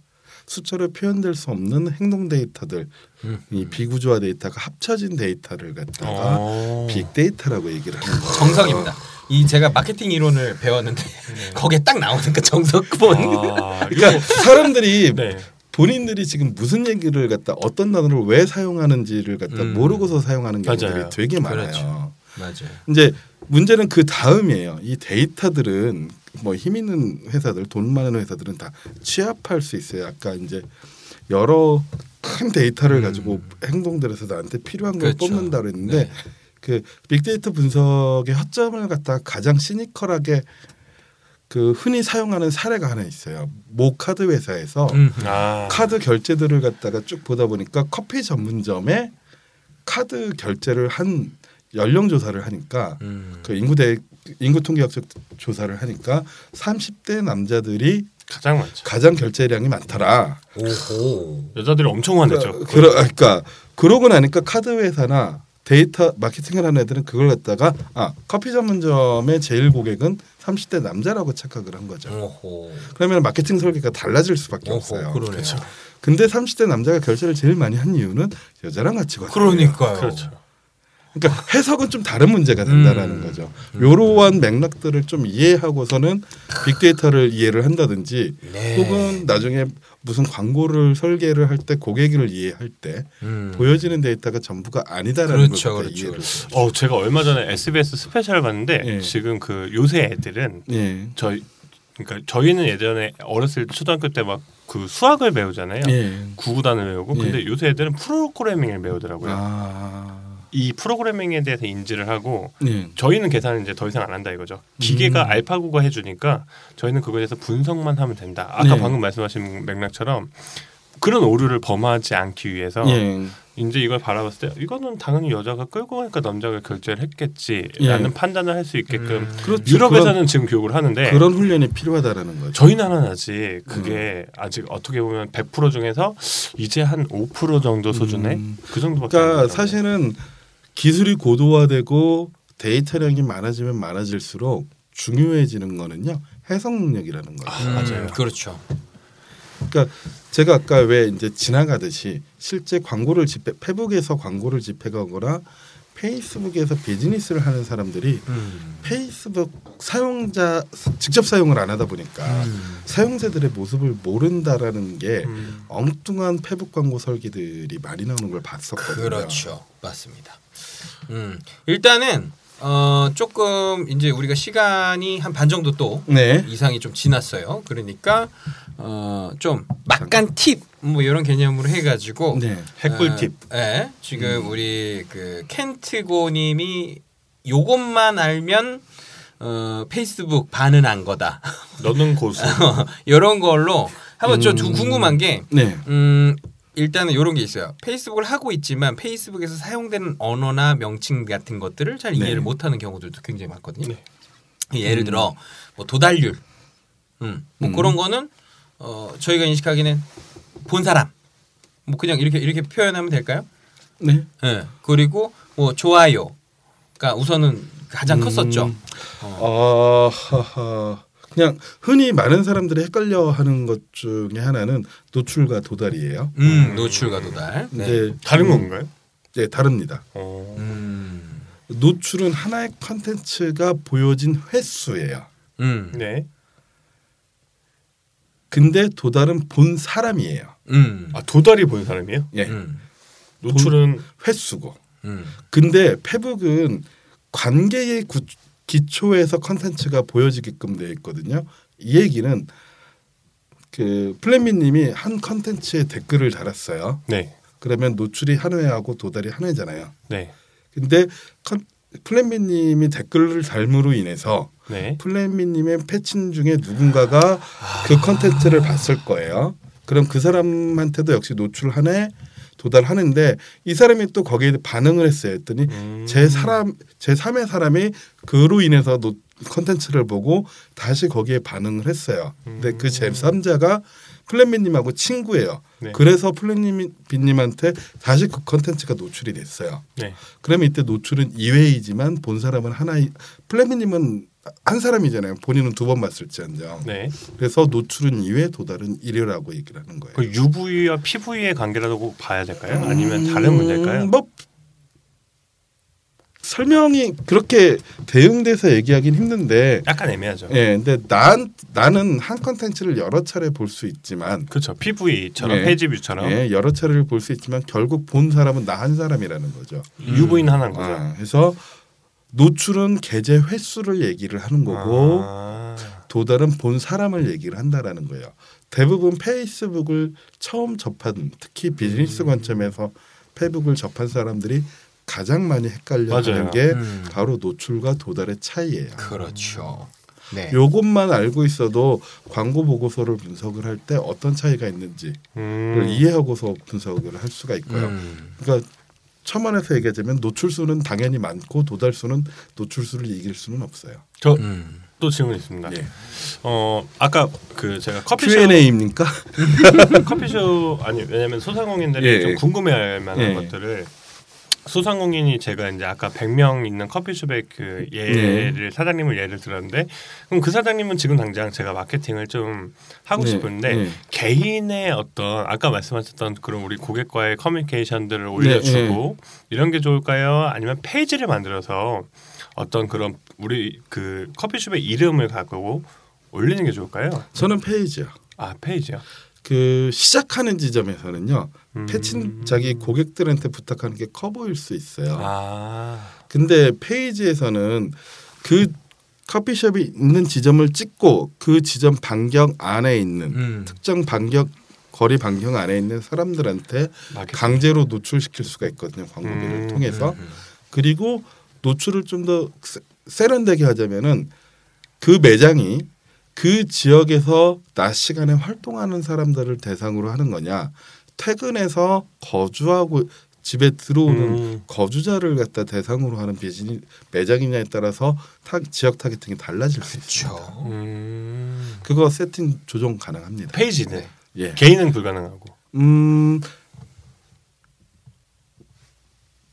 Speaker 3: 숫자로 표현될 수 없는 행동 데이터들,
Speaker 1: 음.
Speaker 3: 이 비구조화 데이터가 합쳐진 데이터를 갖다가
Speaker 2: 어.
Speaker 3: 빅데이터라고 얘기를 하는 거예요.
Speaker 1: 정석입니다. 이 제가 마케팅 이론을 배웠는데 거기에 딱 나오는 그 정석본.
Speaker 2: 아,
Speaker 3: 그러니까 사람들이
Speaker 2: 네.
Speaker 3: 본인들이 지금 무슨 얘기를 갖다 어떤 단어를 왜 사용하는지를 갖다
Speaker 1: 음.
Speaker 3: 모르고서 사용하는 경우들이
Speaker 2: 맞아요.
Speaker 3: 되게 많아요.
Speaker 1: 그렇죠. 맞아요.
Speaker 3: 이제 문제는 그 다음이에요. 이 데이터들은 뭐 힘 있는 회사들, 돈 많은 회사들은 다 취합할 수 있어요. 아까 이제 여러 큰 데이터를
Speaker 1: 음.
Speaker 3: 가지고 행동들에서 나한테 필요한 걸
Speaker 1: 그렇죠.
Speaker 3: 뽑는다 그랬는데
Speaker 1: 네.
Speaker 3: 그 빅데이터 분석의 허점을 갖다 가장 시니컬하게 그 흔히 사용하는 사례가 하나 있어요. 모 카드 회사에서
Speaker 1: 음.
Speaker 2: 아.
Speaker 3: 카드 결제들을 갖다가 쭉 보다 보니까 커피 전문점에 카드 결제를 한 연령 조사를 하니까
Speaker 1: 음.
Speaker 3: 그 인구 대 인구 통계 학적 조사를 하니까 30대 남자들이
Speaker 2: 가장 많죠.
Speaker 3: 가장 결제량이 많더라.
Speaker 1: 오호.
Speaker 2: 여자들이 엄청 화내죠.
Speaker 3: 그러, 그러니까 그러고 나니까 카드 회사나 데이터 마케팅을 하는 애들은 그걸 갖다가 아 커피 전문점의 제일 고객은 30대 남자라고 착각을 한 거죠.
Speaker 1: 오호.
Speaker 3: 그러면 마케팅 설계가 달라질 수밖에
Speaker 1: 오호.
Speaker 3: 없어요.
Speaker 1: 그러네요.
Speaker 3: 근데 30대 남자가 결제를 제일 많이 한 이유는 여자랑 같이 갔어요.
Speaker 1: 그러니까요.
Speaker 2: 그렇죠.
Speaker 3: 그러니까 해석은 좀 다른 문제가 된다라는
Speaker 1: 음.
Speaker 3: 거죠. 요러한 맥락들을 좀 이해하고서는 빅데이터를 이해를 한다든지
Speaker 1: 네.
Speaker 3: 혹은 나중에 무슨 광고를 설계를 할 때 고객을 이해할 때
Speaker 1: 음.
Speaker 3: 보여지는 데이터가 전부가 아니다라는
Speaker 1: 그렇죠,
Speaker 3: 걸
Speaker 1: 그렇죠,
Speaker 3: 이해를.
Speaker 1: 그렇죠.
Speaker 2: 어 제가 얼마 전에 SBS 스페셜 봤는데
Speaker 3: 예.
Speaker 2: 지금 그 요새 애들은
Speaker 3: 예.
Speaker 2: 저희 그러니까 저희는 예전에 어렸을 때 초등학교 때 막 그 수학을 배우잖아요.
Speaker 3: 예.
Speaker 2: 구구단을 배우고
Speaker 3: 예.
Speaker 2: 근데 요새 애들은 프로그래밍을 배우더라고요.
Speaker 3: 아.
Speaker 2: 이 프로그래밍에 대해서 인지를 하고
Speaker 3: 예.
Speaker 2: 저희는 계산을 이제 더 이상 안 한다 이거죠. 기계가
Speaker 3: 음.
Speaker 2: 알파고가 해주니까 저희는 그거에 대해서 분석만 하면 된다. 아까
Speaker 3: 네.
Speaker 2: 방금 말씀하신 맥락처럼 그런 오류를 범하지 않기 위해서
Speaker 3: 예.
Speaker 2: 이제 이걸 바라봤을 때 이거는 당연히 여자가 끌고 가니까 남자가 결제를 했겠지라는
Speaker 3: 예.
Speaker 2: 판단을 할 수 있게끔
Speaker 1: 음.
Speaker 3: 그렇죠.
Speaker 2: 유럽에서는
Speaker 3: 그런,
Speaker 2: 지금 교육을 하는데
Speaker 3: 그런 훈련이 필요하다라는 거죠.
Speaker 2: 저희 나라는 아직 그게 아직 어떻게 보면 100% 중에서 이제 한 5% 정도 수준의
Speaker 3: 음.
Speaker 2: 그 정도밖에 안
Speaker 3: 그러니까
Speaker 2: 되더라고요.
Speaker 3: 기술이 고도화되고 데이터량이 많아지면 많아질수록 중요해지는 거는요 해석 능력이라는 거예요.
Speaker 2: 아, 맞아요.
Speaker 1: 그렇죠.
Speaker 3: 그러니까 제가 아까 왜 이제 지나가듯이 실제 광고를 집회 페북에서 광고를 집행하거나 페이스북에서 비즈니스를 하는 사람들이
Speaker 1: 음.
Speaker 3: 페이스북 사용자 직접 사용을 안 하다 보니까
Speaker 1: 음.
Speaker 3: 사용자들의 모습을 모른다라는 게
Speaker 2: 음.
Speaker 3: 엉뚱한 페북 광고 설계들이 많이 나오는 걸 봤었거든요.
Speaker 1: 그렇죠. 맞습니다. 음. 일단은 어 조금 이제 우리가 시간이 한 반 정도 또
Speaker 3: 네.
Speaker 1: 이상이 좀 지났어요. 그러니까 어 좀 막간 팁 뭐 이런 개념으로 해가지고
Speaker 3: 네.
Speaker 2: 핵꿀팁.
Speaker 1: 어, 예. 지금 우리 그 켄트고님이 요것만 알면 어 페이스북 반은 안 거다.
Speaker 2: 너는 고수.
Speaker 1: 이런 걸로 한번 좀
Speaker 3: 음.
Speaker 1: 궁금한 게
Speaker 3: 네.
Speaker 1: 음, 일단은 이런 게 있어요. 페이스북을 하고 있지만 페이스북에서 사용되는 언어나 명칭 같은 것들을 잘
Speaker 3: 네.
Speaker 1: 이해를 못하는 경우들도 굉장히 많거든요.
Speaker 2: 네.
Speaker 1: 예를 들어 뭐 도달률, 음, 뭐
Speaker 3: 음.
Speaker 1: 그런 거는 어, 저희가 인식하기는 본 사람, 뭐 그냥 이렇게 이렇게 표현하면 될까요?
Speaker 3: 네.
Speaker 1: 예. 그리고 뭐 좋아요가 우선은 가장
Speaker 3: 음.
Speaker 1: 컸었죠.
Speaker 3: 어, 하하. 그냥 흔히 많은 사람들이 헷갈려 하는 것 중에 하나는 노출과 도달이에요.
Speaker 1: 음, 노출과 도달. 네.
Speaker 3: 근데
Speaker 2: 다른
Speaker 3: 음,
Speaker 2: 건가요?
Speaker 3: 네, 다릅니다.
Speaker 2: 어.
Speaker 1: 음,
Speaker 3: 노출은 하나의 컨텐츠가 보여진 횟수예요.
Speaker 1: 음,
Speaker 2: 네.
Speaker 3: 근데 도달은 본 사람이에요.
Speaker 1: 음,
Speaker 2: 아 도달이 본 사람이에요?
Speaker 3: 예,
Speaker 1: 음,
Speaker 2: 노출은
Speaker 3: 횟수고.
Speaker 1: 음.
Speaker 3: 근데 페북은 관계의 구, 기초에서 컨텐츠가 보여지게끔 되어 있거든요. 이 얘기는 그 플랜미님이 한 컨텐츠에 댓글을 달았어요.
Speaker 2: 네.
Speaker 3: 그러면 노출이 한 회하고 도달이 한 회잖아요.
Speaker 2: 네.
Speaker 3: 근데 컨, 플랜미님이 댓글을 달므로 인해서
Speaker 2: 네.
Speaker 3: 플랜미님의 페친 중에 누군가가 그 컨텐츠를 봤을 거예요. 그럼 그 사람한테도 역시 노출 하나에 도달 하난데 이 사람이 또 거기에 반응을 했어요. 했더니
Speaker 2: 음.
Speaker 3: 제 사람 제 3의 사람이 그로 인해서 노, 컨텐츠를 보고 다시 거기에 반응을 했어요. 근데 그 제 3자가 플랜미님하고 친구예요.
Speaker 2: 네.
Speaker 3: 그래서 플랜미님한테 다시 그 컨텐츠가 노출이 됐어요.
Speaker 2: 네.
Speaker 3: 그러면 이때 노출은 2회이지만 본 사람은 하나 플랜미님은 한 사람이잖아요. 본인은 두번 봤을지언정.
Speaker 2: 네.
Speaker 3: 그래서 노출은 2회, 도달은 1회라고 얘기를 하는 거예요.
Speaker 2: 그 UV와 PV의 관계라고 봐야 될까요? 아니면 다른 문제일까요?
Speaker 3: 음, 뭐 설명이 그렇게 대응돼서 얘기하긴 힘든데
Speaker 2: 약간 애매하죠.
Speaker 3: 예, 근데 난 나는 한 컨텐츠를 여러 차례 볼 수 있지만
Speaker 2: 그렇죠. PV처럼
Speaker 3: 예.
Speaker 2: page view처럼
Speaker 3: 예, 여러 차례를 볼 수 있지만 결국 본 사람은 나 한 사람이라는 거죠.
Speaker 2: UV는 하나인 거죠.
Speaker 3: 아, 그래서 노출은 게재 횟수를 얘기를 하는 거고
Speaker 2: 아.
Speaker 3: 도달은 본 사람을 얘기를 한다라는 거예요. 대부분 페이스북을 처음 접한 특히 비즈니스 관점에서 페북을 접한 사람들이 가장 많이 헷갈려하는. 게
Speaker 1: 음.
Speaker 3: 바로 노출과 도달의 차이예요.
Speaker 1: 그렇죠. 네.
Speaker 3: 요것만 알고 있어도 광고 보고서를 분석을 할 때 어떤 차이가 있는지를
Speaker 2: 음.
Speaker 3: 이해하고서 분석을 할 수가 있고요.
Speaker 1: 음.
Speaker 3: 그러니까 첨언해서 얘기하자면 노출수는 당연히 많고 도달수는 노출수를 이길 수는 없어요.
Speaker 2: 저또
Speaker 1: 음.
Speaker 2: 질문 있습니다.
Speaker 3: 예.
Speaker 2: 어 아까 그 제가 커피숍
Speaker 3: Q&A입니까?
Speaker 2: 커피숍 아니 왜냐면 소상공인들이
Speaker 3: 예,
Speaker 2: 좀
Speaker 3: 예.
Speaker 2: 궁금해할 만한
Speaker 3: 예.
Speaker 2: 것들을 소상공인이 제가 이제 아까 100명 있는 커피숍의 그 예를 사장님을 예를 들었는데 그럼 그 사장님은 지금 당장 제가 마케팅을 좀 하고
Speaker 3: 네,
Speaker 2: 싶은데
Speaker 3: 네.
Speaker 2: 개인의 어떤 아까 말씀하셨던 그런 우리 고객과의 커뮤니케이션들을 올려주고 이런 게 좋을까요? 아니면 페이지를 만들어서 어떤 그런 우리 그 커피숍의 이름을 갖고 올리는 게 좋을까요?
Speaker 3: 저는 페이지요.
Speaker 2: 아 페이지요.
Speaker 3: 그 시작하는 지점에서는요.
Speaker 2: 음.
Speaker 3: 패친 자기 고객들한테 부탁하는 게커 보일 수 있어요.
Speaker 2: 아
Speaker 3: 근데 페이지에서는 그 커피숍이 있는 지점을 찍고 그 지점 반경 안에 있는
Speaker 1: 음.
Speaker 3: 특정 반경 거리 반경 안에 있는 사람들한테
Speaker 2: 마케팅.
Speaker 3: 강제로 노출시킬 수가 있거든요. 광고비를
Speaker 2: 음,
Speaker 3: 통해서.
Speaker 1: 음.
Speaker 3: 그리고 노출을 좀 더 세련되게 하자면은 그 매장이 그 지역에서 낮 시간에 활동하는 사람들을 대상으로 하는 거냐 퇴근해서 거주하고 집에 들어오는
Speaker 2: 음.
Speaker 3: 거주자를 갖다 대상으로 하는 비즈니 매장이냐에 따라서 타, 지역 targeting이 달라질 수 있죠.
Speaker 1: 그렇죠.
Speaker 2: 음.
Speaker 3: 그거 세팅 조정 가능합니다.
Speaker 2: 페이지는
Speaker 3: 예.
Speaker 2: 개인은 불가능하고.
Speaker 3: 음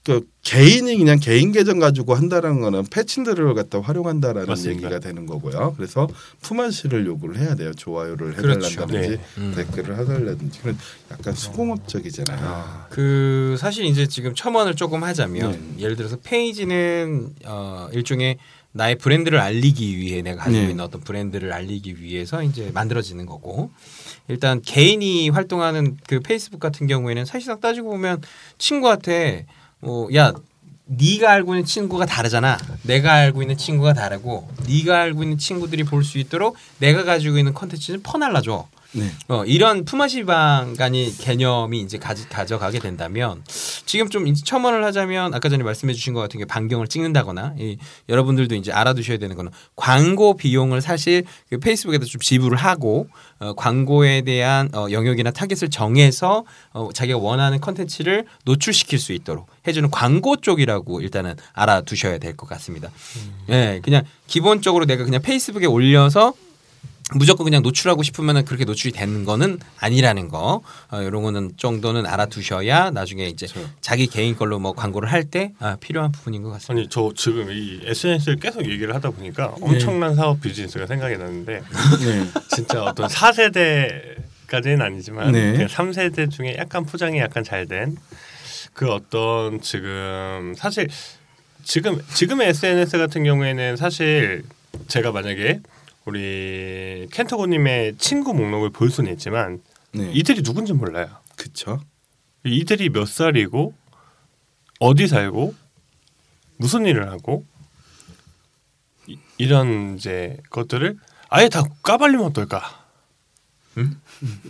Speaker 3: 그 개인이 그냥 개인 계정 가지고 한다는 거는 패친들을 갖다 활용한다라는
Speaker 2: 맞습니다.
Speaker 3: 얘기가 되는 거고요. 그래서 품앗이를 요구를 해야 돼요. 좋아요를
Speaker 1: 그렇죠.
Speaker 3: 해달란다든지
Speaker 2: 네.
Speaker 1: 음.
Speaker 3: 댓글을 하달라든지 그런 약간 수공업적이잖아요.
Speaker 1: 그 사실 이제 지금 첨언을 조금 하자면
Speaker 3: 네.
Speaker 1: 예를 들어서 페이지는 어 일종의 나의 브랜드를 알리기 위해 내가 가지고
Speaker 3: 네.
Speaker 1: 있는 어떤 브랜드를 알리기 위해서 이제 만들어지는 거고 일단 개인이 활동하는 그 페이스북 같은 경우에는 사실상 따지고 보면 친구한테 뭐 야 네가 알고 있는 친구가 다르잖아. 내가 알고 있는 친구가 다르고 네가 알고 있는 친구들이 볼 수 있도록 내가 가지고 있는 컨텐츠는 퍼날라줘.
Speaker 3: 네.
Speaker 1: 어, 이런 품앗이방간이 개념이 이제 가지, 가져가게 된다면 지금 좀 이제 첨언을 하자면 아까 전에 말씀해 주신 것 같은 게 반경을 찍는다거나 이, 여러분들도 이제 알아두셔야 되는 거는 광고 비용을 사실 그 페이스북에다 좀 지불을 하고 어, 광고에 대한 어, 영역이나 타겟을 정해서 어, 자기가 원하는 컨텐츠를 노출시킬 수 있도록 해주는 광고 쪽이라고 일단은 알아두셔야 될 것 같습니다. 예, 그냥 기본적으로 내가 그냥 페이스북에 올려서 무조건 그냥 노출하고 싶으면 그렇게 노출이 되는 거는 아니라는 거 어, 이런 거는 정도는 알아두셔야 나중에 이제
Speaker 3: 그렇죠.
Speaker 1: 자기 개인 걸로 뭐 광고를 할때 아, 필요한 부분인 것 같습니다.
Speaker 2: 아니 저 지금 이 SNS를 계속 얘기를 하다 보니까
Speaker 1: 네.
Speaker 2: 엄청난 사업 비즈니스가 생각이 나는데
Speaker 3: 네.
Speaker 2: 진짜 어떤 4세대까지는 아니지만
Speaker 3: 네.
Speaker 2: 그냥 3세대 중에 약간 포장이 약간 잘 된 그 어떤 지금 사실 지금 지금의 SNS 같은 경우에는 사실 제가 만약에 우리 켄터고님의 친구 목록을 볼 수는 있지만
Speaker 3: 네.
Speaker 2: 이들이 누군지 몰라요.
Speaker 3: 그쵸.
Speaker 2: 이들이 몇 살이고 어디 살고 무슨 일을 하고 이, 이런 이제 것들을 아예 다 까발리면 어떨까?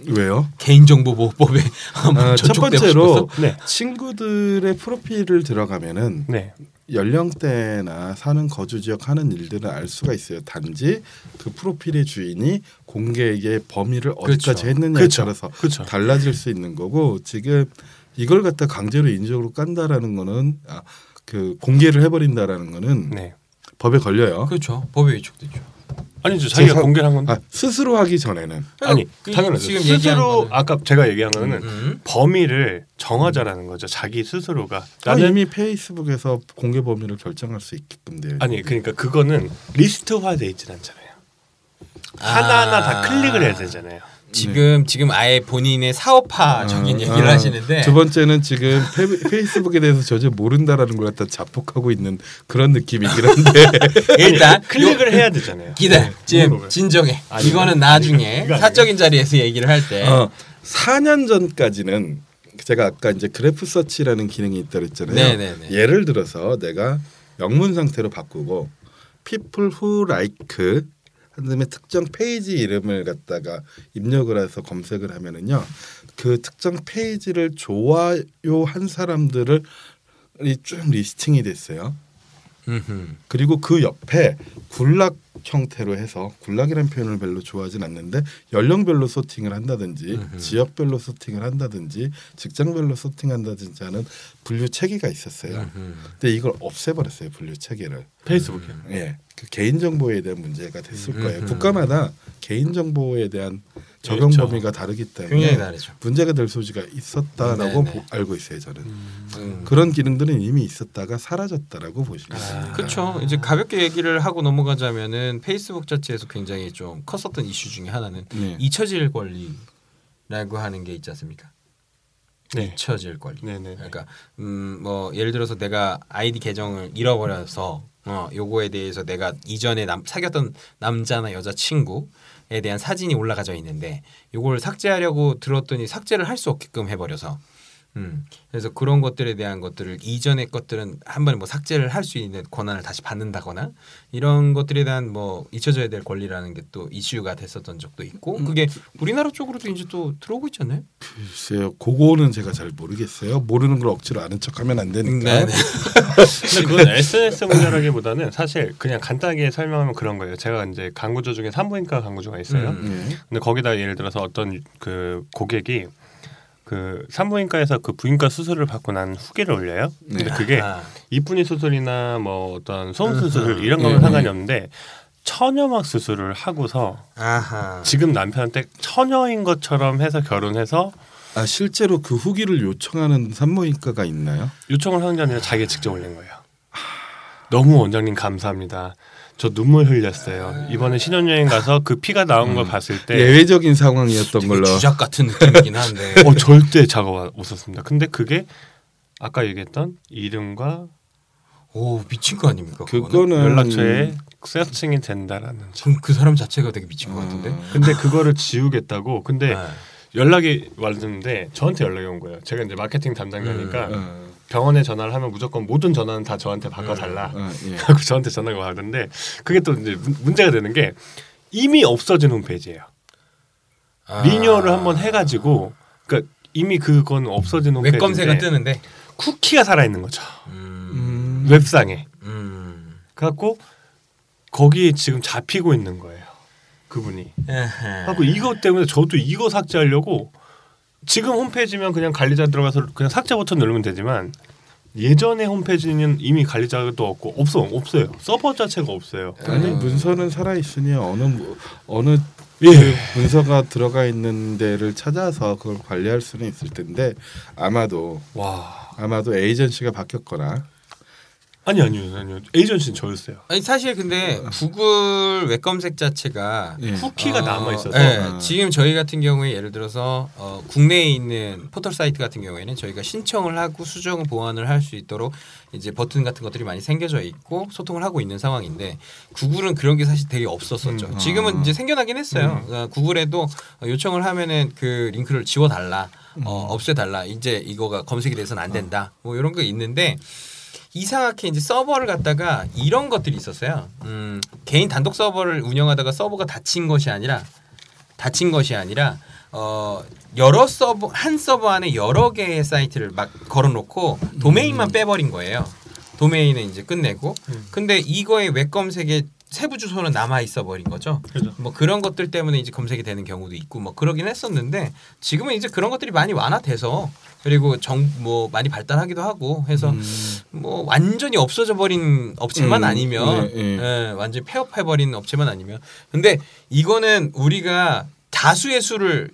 Speaker 3: 왜요?
Speaker 1: 개인정보보호법에
Speaker 3: 아, 첫 번째로?
Speaker 2: 네,
Speaker 3: 친구들의 프로필을 들어가면은
Speaker 2: 네,
Speaker 3: 연령대나 사는 거주 지역 하는 일들을 알 수가 있어요. 단지 그 프로필의 주인이 공개의 범위를 어디까지
Speaker 1: 그렇죠.
Speaker 3: 했느냐에
Speaker 2: 그렇죠.
Speaker 3: 따라서
Speaker 2: 그렇죠.
Speaker 3: 달라질 수 있는 거고 지금 이걸 갖다 강제로 인적으로 깐다라는 거는 아, 그 공개를 해버린다라는 거는
Speaker 2: 네.
Speaker 3: 법에 걸려요.
Speaker 1: 그렇죠. 법에 위촉되죠.
Speaker 2: 아니죠. 자기가
Speaker 3: 사-
Speaker 2: 공개를 한 건데.
Speaker 3: 아, 스스로 하기 전에는
Speaker 2: 아니
Speaker 1: 그
Speaker 2: 당연하죠.
Speaker 1: 지금
Speaker 2: 스스로 아까 제가 얘기한 거는
Speaker 1: 음.
Speaker 2: 범위를 정하자라는 거죠. 자기 스스로가
Speaker 3: 아,
Speaker 2: 나는
Speaker 3: 이미 페이스북에서 공개 범위를 결정할 수 있게끔 되어
Speaker 2: 아니 그러니까 그거는 리스트화돼 있진 않잖아요. 하나하나 다
Speaker 1: 아.
Speaker 2: 클릭을 해야 되잖아요.
Speaker 1: 지금 지금 아예 본인의 사업화적인
Speaker 3: 아,
Speaker 1: 얘기를
Speaker 3: 아,
Speaker 1: 하시는데
Speaker 3: 두 번째는 지금 페, 페이스북에 대해서 전혀 모른다라는 걸 갖다 자폭하고 있는 그런 느낌이긴 한데
Speaker 1: 일단
Speaker 2: 클릭을 해야 되잖아요.
Speaker 1: 기다려. 지금
Speaker 2: 뭐로 왜?
Speaker 1: 진정해.
Speaker 2: 아니,
Speaker 1: 이거는
Speaker 2: 이거
Speaker 1: 나중에.
Speaker 2: 이거
Speaker 1: 사적인 자리에서 얘기를 할 때.
Speaker 3: 어, 4년 전까지는 제가 아까 이제 graph search라는 기능이 있다 그랬잖아요.
Speaker 1: 네네네.
Speaker 3: 예를 들어서 내가 영문 상태로 바꾸고 people who like 그다음에 특정 페이지 이름을 갖다가 입력을 해서 검색을 하면은요 그 특정 페이지를 좋아요 한 사람들을 이쭉 리스팅이 됐어요.
Speaker 1: 음흠.
Speaker 3: 그리고 그 옆에 굴락 형태로 해서 굴락이라는 표현을 별로 좋아하진 않는데 연령별로 소팅을 한다든지
Speaker 1: 음흠.
Speaker 3: 지역별로 소팅을 한다든지 직장별로 소팅한다든지 하는 분류 체계가 있었어요.
Speaker 1: 음흠.
Speaker 3: 근데 이걸 없애버렸어요 분류 체계를.
Speaker 2: 페이스북에.
Speaker 3: 예, 그 개인 정보에 대한 문제가 됐을 거예요. 국가마다 개인 정보에 대한 적용
Speaker 2: 그렇죠.
Speaker 3: 범위가 다르기 때문에. 문제가 될 소지가 있었다라고
Speaker 1: 네네.
Speaker 3: 보- 알고 있어요 저는.
Speaker 1: 음.
Speaker 3: 그런 기능들은 이미 있었다가 사라졌다라고 보시면 돼요.
Speaker 2: 아.
Speaker 1: 그렇죠. 이제 가볍게 얘기를 하고 넘어가자면은 페이스북 자체에서 굉장히 좀 컸었던 이슈 중에 하나는
Speaker 3: 네.
Speaker 1: 잊혀질 권리라고 하는 게 있지 않습니까?
Speaker 2: 네.
Speaker 1: 잊혀질 권리.
Speaker 2: 네네.
Speaker 1: 그러니까 음 뭐 예를 들어서 내가 아이디 계정을 잃어버려서 어 요거에 대해서 내가 이전에 남, 사귀었던 남자나 여자 친구에 대한 사진이 올라가져 있는데 요걸 삭제하려고 들었더니 삭제를 할 수 없게끔 해버려서 음 그래서 그런 것들에 대한 것들을 이전의 것들은 한 번에 뭐 삭제를 할 수 있는 권한을 다시 받는다거나 이런 것들에 대한 뭐 잊혀져야 될 권리라는 게 또 이슈가 됐었던 적도 있고 그게 우리나라 쪽으로도 이제 또 들어오고 않나요?
Speaker 3: 글쎄요, 그거는 제가 잘 모르겠어요. 모르는 걸 억지로 아는 척하면 안 되니까.
Speaker 1: 네네.
Speaker 2: 근데 그건 SNS 문제라기보다는 사실 그냥 간단하게 설명하면 그런 거예요. 제가 이제 광고주 중에 산부인과 광고주가 있어요.
Speaker 1: 음.
Speaker 3: 네.
Speaker 2: 근데 거기다 예를 들어서 어떤 그 고객이 그 산부인과에서 그 부인과 수술을 받고 난 후기를 올려요. 근데
Speaker 3: 네.
Speaker 2: 그게
Speaker 1: 아,
Speaker 2: 이쁜이 수술이나 뭐 어떤 소음 수술. 이런
Speaker 3: 예,
Speaker 2: 거는
Speaker 3: 예.
Speaker 2: 상관이 없는데 처녀막 수술을 하고서
Speaker 1: 아하.
Speaker 2: 지금 남편한테 처녀인 것처럼 해서 결혼해서
Speaker 3: 아 실제로 그 후기를 요청하는 산모인과가 있나요?
Speaker 2: 요청을 하는 게 아니라 자기가 직접 올린 거예요. 너무 원장님 감사합니다. 저 눈물 흘렸어요. 이번에 신혼여행 가서 그 피가 나온 걸 봤을 때
Speaker 3: 예외적인 상황이었던
Speaker 1: 되게
Speaker 3: 걸로.
Speaker 1: 주작 같은 느낌이긴 한데.
Speaker 2: 어, 절대 자가 웃었습니다. 근데 그게 아까 얘기했던 이름과
Speaker 1: 오 미친 거 아닙니까? 그거는?
Speaker 2: 연락처에 서칭이 된다라는 점.
Speaker 1: 그, 그 사람 자체가 되게 미친 것 같은데.
Speaker 3: 음.
Speaker 2: 근데 그거를 지우겠다고. 근데
Speaker 1: 네.
Speaker 2: 연락이 왔는데 저한테 연락이 온 거예요. 제가 이제 마케팅 담당자니까
Speaker 3: 어,
Speaker 2: 병원에 전화를 하면 무조건 모든 전화는 다 저한테 바꿔달라.
Speaker 3: 어, 예.
Speaker 2: 그래서 저한테 전화가 왔는데 그게 또 이제 문- 문제가 되는 게 이미 없어진 홈페이지예요.
Speaker 1: 아.
Speaker 2: 리뉴얼을 한번 해가지고 그러니까 이미 그건 없어진
Speaker 1: 웹
Speaker 2: 홈페이지인데
Speaker 1: 검색은 뜨는데.
Speaker 2: 쿠키가 살아 있는 거죠.
Speaker 1: 음.
Speaker 3: 음.
Speaker 2: 웹상에.
Speaker 1: 음.
Speaker 2: 그래갖고 거기에 지금 잡히고 있는 거예요. 그분이.
Speaker 1: 에헤.
Speaker 2: 하고 이것 때문에 저도 이거 삭제하려고 지금 홈페이지면 그냥 관리자 들어가서 그냥 삭제 버튼 누르면 되지만 예전에 홈페이지는 이미 관리자도 없고 없어 없어요 서버 자체가 없어요.
Speaker 3: 아니
Speaker 2: 근데
Speaker 3: 문서는 살아 있으니 어느 뭐- 어느
Speaker 2: 예.
Speaker 3: 그 문서가 들어가 있는 데를 찾아서 그걸 관리할 수는 있을 텐데 아마도
Speaker 2: 와
Speaker 3: 아마도 에이전시가 바뀌었거나
Speaker 2: 아니 아니요 아니요 에이전시는 저였어요.
Speaker 1: 아니 사실 근데 구글 웹 검색 자체가
Speaker 3: 예.
Speaker 2: 쿠키가
Speaker 1: 어,
Speaker 2: 남아 있어서
Speaker 1: 예,
Speaker 3: 아.
Speaker 1: 지금 저희 같은 경우에 예를 들어서 어, 국내에 있는 포털 사이트 같은 경우에는 저희가 신청을 하고 수정 보완을 할 수 있도록 이제 버튼 같은 것들이 많이 생겨져 있고 소통을 하고 있는 상황인데 구글은 그런 게 사실 되게 없었었죠.
Speaker 3: 음.
Speaker 1: 지금은
Speaker 3: 아.
Speaker 1: 이제 생겨나긴 했어요. 어, 구글에도 요청을 하면은 그 링크를 지워 달라, 어, 없애 달라. 이제 이거가 검색이 돼서는 안 된다. 뭐 이런 게 있는데. 이상하게 이제 서버를 갖다가 이런 것들이 있었어요. 음, 개인 단독 서버를 운영하다가 서버가 닫힌 것이 아니라 닫힌 것이 아니라 어 여러 서버 한 서버 안에 여러 개의 사이트를 막 걸어놓고 도메인만 빼버린 거예요. 도메인은 이제 끝내고
Speaker 2: 음.
Speaker 1: 근데 이거의 웹 검색에 세부 주소는 남아 있어 버린 거죠.
Speaker 2: 그죠.
Speaker 1: 뭐 그런 것들 때문에 이제 검색이 되는 경우도 있고 뭐 그러긴 했었는데 지금은 이제 그런 것들이 많이 완화돼서 그리고 정 뭐 많이 발달하기도 하고 해서
Speaker 3: 음.
Speaker 1: 뭐 완전히 없어져 버린 업체만
Speaker 3: 음,
Speaker 1: 아니면
Speaker 3: 네, 네.
Speaker 1: 예, 완전히 폐업해 버린 업체만 아니면 근데 이거는 우리가 다수의 수를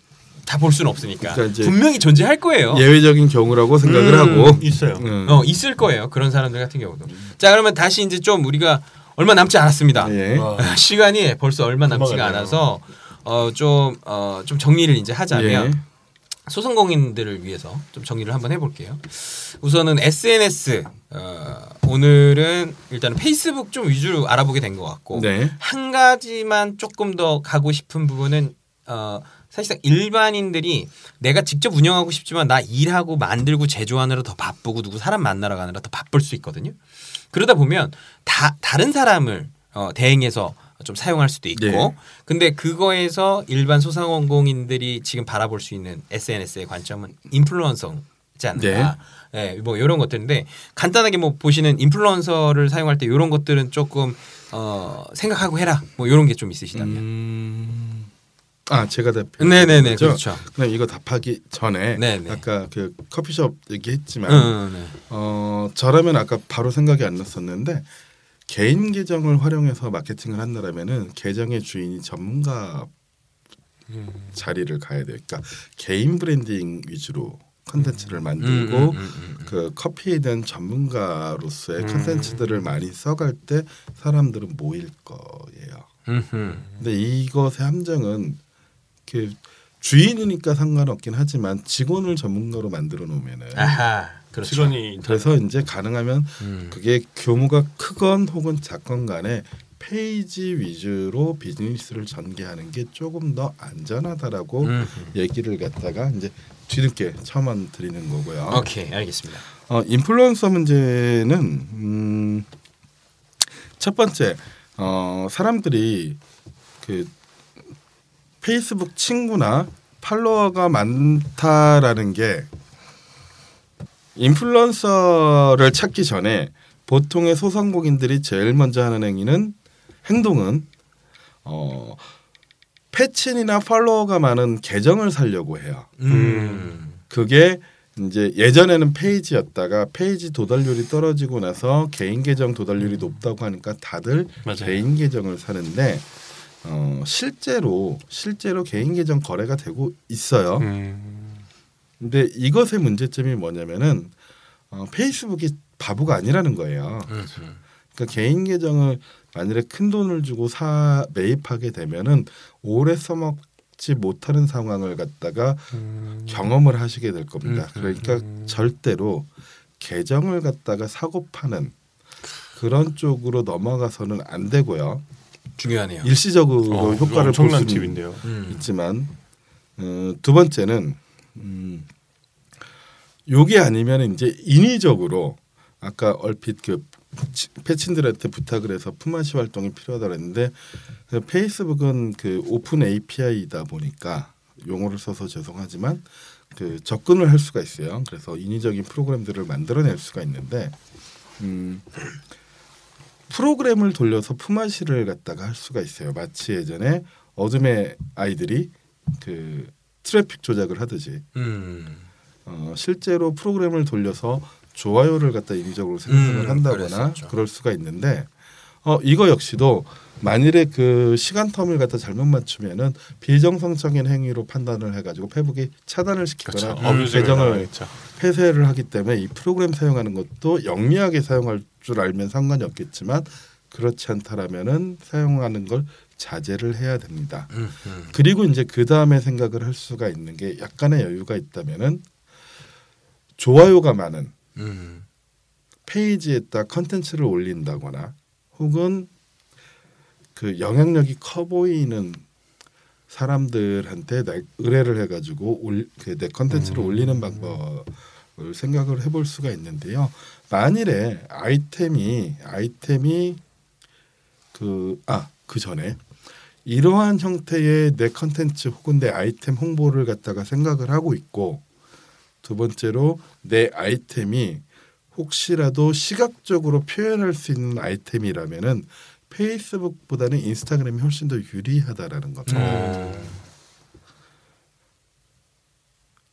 Speaker 1: 다 볼 수는 없으니까
Speaker 3: 그러니까
Speaker 1: 분명히 존재할 거예요.
Speaker 3: 예외적인 경우라고 생각을
Speaker 1: 음.
Speaker 3: 하고
Speaker 2: 있어요.
Speaker 3: 음.
Speaker 1: 어 있을 거예요. 그런 사람들 같은 경우도. 자 그러면 다시 이제 좀 우리가 얼마 남지 않았습니다.
Speaker 3: 예.
Speaker 2: 와.
Speaker 1: 시간이 벌써 얼마 남지가. 않아서 어좀 어 좀 정리를 이제 하자면
Speaker 3: 예.
Speaker 1: 소상공인들을 위해서 좀 정리를 한번 해볼게요. 우선은 SNS 어, 오늘은 일단은 페이스북 좀 위주로 알아보게 된 것 같고
Speaker 3: 네.
Speaker 1: 한 가지만 조금 더 가고 싶은 부분은 어, 사실상 일반인들이 내가 직접 운영하고 싶지만 나 일하고 만들고 제조하느라 더 바쁘고 누구 사람 만나러 가느라 더 바쁠 수 있거든요. 그러다 보면 다 다른 사람을 어, 대행해서 좀 사용할 수도 있고
Speaker 3: 네.
Speaker 1: 근데 그거에서 일반 소상공인들이 지금 바라볼 수 있는 SNS의 관점은 인플루언서지 않는가. 네. 뭐 이런 것들인데 간단하게 뭐 보시는 인플루언서를 사용할 때 이런 것들은 조금 어, 생각하고 해라. 뭐 이런 게 좀 있으시다면.
Speaker 3: 음. 아 제가 대표.
Speaker 1: 네네네? 그렇죠.
Speaker 3: 그럼 이거 답하기 전에
Speaker 1: 네네.
Speaker 3: 아까 그 커피숍 얘기했지만
Speaker 1: 응, 네.
Speaker 3: 어 저라면 아까 바로 생각이 안 났었는데 개인 계정을 활용해서 마케팅을 한다라면은 계정의 주인이 전문가
Speaker 2: 음.
Speaker 3: 자리를 가야 돼요. 그러니까 개인 브랜딩 위주로 컨텐츠를
Speaker 1: 음,
Speaker 3: 만들고
Speaker 1: 음, 음, 음, 음.
Speaker 3: 그 커피에 대한 전문가로서의
Speaker 2: 음.
Speaker 3: 컨텐츠들을 많이 써갈 때 사람들은 모일 거예요. 근데 이것의 함정은 그 주인이니까 상관없긴 하지만 직원을 전문가로 만들어 놓으면은
Speaker 1: 아하 그렇죠.
Speaker 2: 직원이
Speaker 3: 그래서 이제 가능하면
Speaker 1: 음.
Speaker 3: 그게 규모가 크건 혹은 작건 간에 페이지 위주로 비즈니스를 전개하는 게 조금 더 안전하다라고
Speaker 1: 음.
Speaker 3: 얘기를 갖다가 이제 뒤늦게 첨언 드리는 거고요.
Speaker 1: 오케이 알겠습니다.
Speaker 3: 어, 인플루언서 문제는 음, 첫 번째 어, 사람들이 그 페이스북 친구나 팔로워가 많다라는 게 인플루언서를 찾기 전에 보통의 소상공인들이 제일 먼저 하는 행위는 행동은 어, 패친이나 팔로워가 많은 계정을 살려고 해요.
Speaker 1: 음.
Speaker 3: 그게 이제 예전에는 페이지였다가 페이지 도달률이 떨어지고 나서 개인 계정 도달률이 높다고 하니까 다들
Speaker 2: 맞아요.
Speaker 3: 개인 계정을 사는데 어, 실제로 실제로 개인 계정 거래가 되고 있어요.
Speaker 2: 음.
Speaker 3: 근데 이것의 문제점이 뭐냐면은 어, 페이스북이 바보가 아니라는 거예요.
Speaker 1: 음,
Speaker 3: 그러니까 개인 계정을 만일에 큰 돈을 주고 사 매입하게 되면은 오래 써먹지 못하는 상황을 갖다가
Speaker 2: 음.
Speaker 3: 경험을 하시게 될 겁니다.
Speaker 1: 음,
Speaker 3: 그러니까 절대로 계정을 갖다가 사고 파는 그런 쪽으로 넘어가서는 안 되고요.
Speaker 1: 중요하네요.
Speaker 3: 일시적으로
Speaker 2: 어,
Speaker 3: 효과를 볼
Speaker 2: 엄청난
Speaker 3: 수는
Speaker 2: 팁인데요.
Speaker 1: 음.
Speaker 3: 있지만 어, 두 번째는 음, 요게 아니면 이제 인위적으로 아까 얼핏 그 치- 패친들한테 부탁을 해서 품앗이 활동이 필요하다고 했는데 그 페이스북은 그 오픈 API이다 보니까 용어를 써서 죄송하지만 그 접근을 할 수가 있어요. 그래서 인위적인 프로그램들을 만들어낼 수가 있는데 음, 프로그램을 돌려서 품앗이를 갖다가 할 수가 있어요. 마치 예전에 어둠의 아이들이 그 트래픽 조작을 하듯이
Speaker 1: 음.
Speaker 3: 어, 실제로 프로그램을 돌려서 좋아요를 갖다 인위적으로 생성을
Speaker 1: 음,
Speaker 3: 한다거나
Speaker 1: 그랬었죠.
Speaker 3: 그럴 수가 있는데 어, 이거 역시도 만일에 그 시간 텀을 갖다 잘못 맞추면은 비정상적인 행위로 판단을 해가지고 페북이 차단을 시키거나
Speaker 2: 그렇죠.
Speaker 3: 계정을. 폐쇄를 하기 때문에 이 프로그램 사용하는 것도 영리하게 사용할 줄 알면 상관이 없겠지만 그렇지 않다라면은 사용하는 걸 자제를 해야 됩니다.
Speaker 1: 음, 음.
Speaker 3: 그리고 이제 그 다음에 생각을 할 수가 있는 게 약간의 여유가 있다면은 좋아요가 많은
Speaker 1: 음.
Speaker 3: 페이지에다 컨텐츠를 올린다거나 혹은 그 영향력이 커 보이는 사람들한테 내- 의뢰를 해가지고 그 내 컨텐츠를
Speaker 2: 음.
Speaker 3: 올리는 방법을 생각을 해볼 수가 있는데요. 만일에 아이템이 아이템이 그 아 그 전에 이러한 형태의 내 컨텐츠 혹은 내 아이템 홍보를 갖다가 생각을 하고 있고 두 번째로 내 아이템이 혹시라도 시각적으로 표현할 수 있는 아이템이라면은 페이스북보다는 인스타그램이 훨씬 더 유리하다라는 겁니다.
Speaker 1: 음.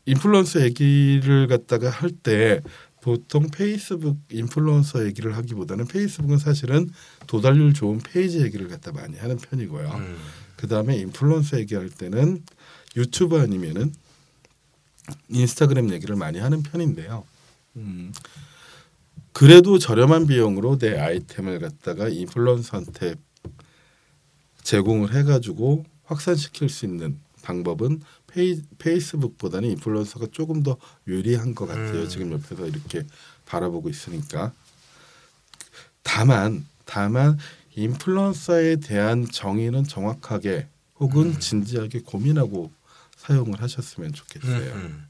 Speaker 3: 인플루언서 얘기를 갖다가 할 때 보통 페이스북 인플루언서 얘기를 하기보다는 페이스북은 사실은 도달률 좋은 페이지 얘기를 갖다 많이 하는 편이고요.
Speaker 1: 음.
Speaker 3: 그 다음에 인플루언서 얘기할 때는 유튜브 아니면은 인스타그램 얘기를 많이 하는 편인데요. 음, 그래도 저렴한 비용으로 내 아이템을 갖다가 인플루언서한테 제공을 해가지고 확산시킬 수 있는 방법은 페이, 페이스북보다는 인플루언서가 조금 더 유리한 것 같아요.
Speaker 1: 음.
Speaker 3: 지금 옆에서 이렇게 바라보고 있으니까. 다만 다만 인플루언서에 대한 정의는 정확하게 혹은
Speaker 1: 음.
Speaker 3: 진지하게 고민하고 사용을 하셨으면 좋겠어요.
Speaker 1: 음, 음.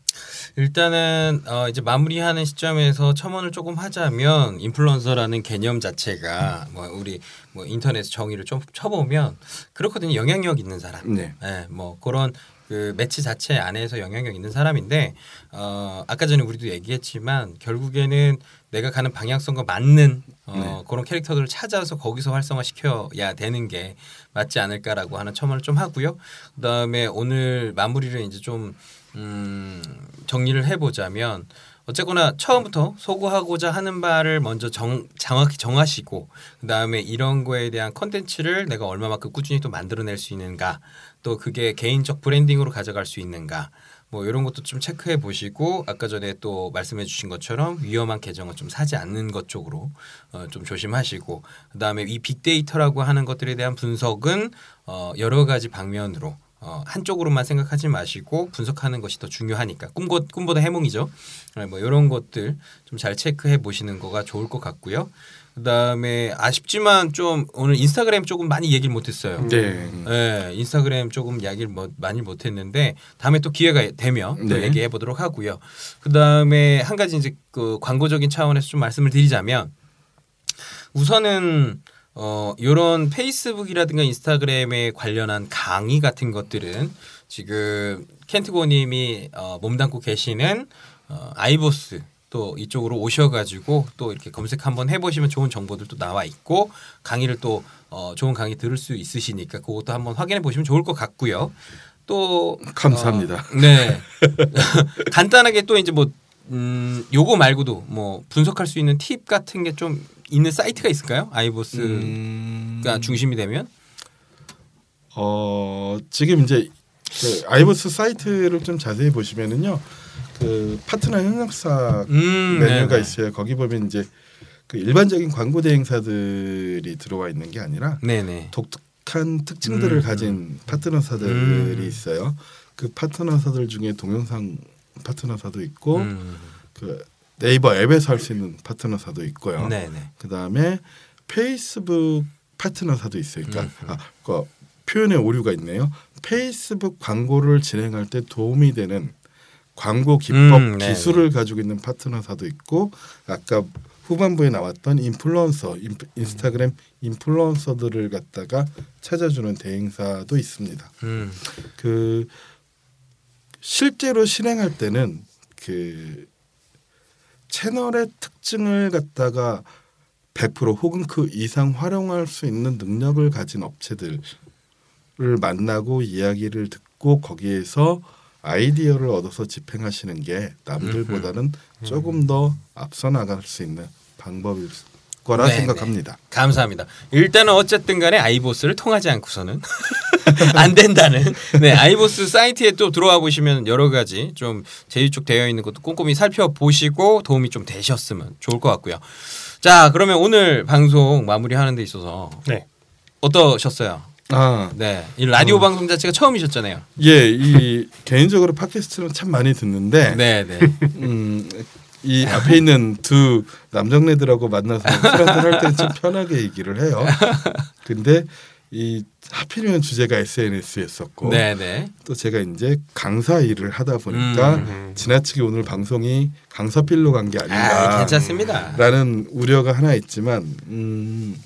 Speaker 1: 일단은 어 이제 마무리하는 시점에서 첨언을 조금 하자면 인플루언서라는 개념 자체가 뭐 우리 뭐 인터넷 정의를 좀 쳐보면 그렇거든요 영향력 있는 사람.
Speaker 3: 네.
Speaker 1: 예, 뭐 그런 그 매체 자체 안에서 영향력 있는 사람인데 어 아까 전에 우리도 얘기했지만 결국에는 내가 가는 방향성과 맞는 어
Speaker 3: 네.
Speaker 1: 그런 캐릭터들을 찾아서 거기서 활성화 시켜야 되는 게 맞지 않을까라고 하는 첨언을 좀 하고요. 그다음에 오늘 마무리를 이제 좀 음, 정리를 해보자면 어쨌거나 처음부터 소구하고자 하는 바를 먼저 정, 정확히 정하시고 그 다음에 이런 거에 대한 컨텐츠를 내가 얼마만큼 꾸준히 또 만들어낼 수 있는가 또 그게 개인적 branding으로 가져갈 수 있는가 뭐 이런 것도 좀 체크해 보시고 아까 전에 또 말씀해 주신 것처럼 위험한 계정은 좀 사지 않는 것 쪽으로 어, 좀 조심하시고 그다음에 이 빅데이터라고 하는 것들에 대한 분석은 어, 여러 가지 방면으로 어, 한쪽으로만 생각하지 마시고 분석하는 것이 더 중요하니까 꿈보, 꿈보다 해몽이죠. 네, 뭐 이런 것들 좀 잘 체크해 보시는 거가 좋을 것 같고요. 그다음에 아쉽지만 좀 오늘 인스타그램 조금 많이 얘기를 못했어요.
Speaker 3: 네.
Speaker 1: 네, 인스타그램 조금 이야기를 뭐 많이 못했는데 다음에 또 기회가 되면 또
Speaker 3: 네.
Speaker 1: 얘기해 보도록 하고요. 그 다음에 한 가지 이제 그 광고적인 차원에서 좀 말씀을 드리자면 우선은 어 요런 페이스북이라든가 인스타그램에 관련한 강의 같은 것들은 지금 켄트고님이 어, 몸담고 계시는 어, 아이보스 또 이쪽으로 오셔가지고 또 이렇게 검색 한번 해보시면 좋은 정보들도 나와 있고 강의를 또 어, 좋은 강의 들을 수 있으시니까 그것도 한번 확인해 보시면 좋을 것 같고요. 또
Speaker 3: 감사합니다.
Speaker 1: 어, 네. 간단하게 또 이제 뭐 음, 요거 말고도 뭐 분석할 수 있는 팁 같은 게 좀 있는 사이트가 있을까요? 아이보스가
Speaker 3: 음,
Speaker 1: 중심이 되면
Speaker 3: 어 지금 이제 그 아이보스 사이트를 좀 자세히 보시면은요. 그 파트너 협력사
Speaker 1: 음,
Speaker 3: 메뉴가
Speaker 1: 네네.
Speaker 3: 있어요. 거기 보면 이제 그 일반적인 광고 대행사들이 들어와 있는 게 아니라
Speaker 1: 네네.
Speaker 3: 독특한 특징들을
Speaker 1: 음,
Speaker 3: 가진 파트너사들이
Speaker 1: 음.
Speaker 3: 있어요. 그 파트너사들 중에 동영상 파트너사도 있고
Speaker 1: 음,
Speaker 3: 그 네이버 앱에서 할 수 있는 파트너사도 있고요.
Speaker 1: 네네.
Speaker 3: 그 다음에 페이스북 파트너사도 있어요. 그러니까
Speaker 1: 음.
Speaker 3: 아, 그 표현에 오류가 있네요. 페이스북 광고를 진행할 때 도움이 되는 광고 기법
Speaker 1: 음, 네네.
Speaker 3: 기술을 가지고 있는 파트너사도 있고 아까 후반부에 나왔던 인플루언서 인, 인스타그램 인플루언서들을 갖다가 찾아주는 대행사도 있습니다.
Speaker 1: 음,
Speaker 3: 그 실제로 실행할 때는 그 채널의 특징을 갖다가 100% 혹은 그 이상 활용할 수 있는 능력을 가진 업체들을 만나고 이야기를 듣고 거기에서 아이디어를 얻어서 집행하시는 게 남들보다는 조금 더 앞서 나갈 수 있는 방법일 거라
Speaker 1: 네네.
Speaker 3: 생각합니다.
Speaker 1: 감사합니다. 일단은 어쨌든 간에 아이보스를 통하지 않고서는 안 된다는 네 아이보스 사이트에 또 들어와 보시면 여러 가지 좀 제휴 쪽 되어 있는 것도 꼼꼼히 살펴보시고 도움이 좀 되셨으면 좋을 것 같고요. 자 그러면 오늘 방송 마무리하는 데 있어서
Speaker 2: 네.
Speaker 1: 어떠셨어요?
Speaker 3: 아,
Speaker 1: 네, 이 라디오
Speaker 3: 어.
Speaker 1: 방송 자체가 처음이셨잖아요.
Speaker 3: 예, 이 개인적으로 팟캐스트는 참 많이 듣는데
Speaker 1: 네, 네.
Speaker 3: 음, 이 앞에 있는 두 남정네들하고 만나서 술 한잔 할 때는 좀 편하게 얘기를 해요. 근데 이 하필이면 주제가 SNS였었고
Speaker 1: 네, 네.
Speaker 3: 또 제가 이제 강사 일을 하다 보니까
Speaker 2: 음.
Speaker 3: 지나치게 오늘 방송이 강사필로 간 게
Speaker 1: 아,
Speaker 3: 아닌가
Speaker 1: 괜찮습니다.
Speaker 3: 라는 우려가 하나 있지만 음,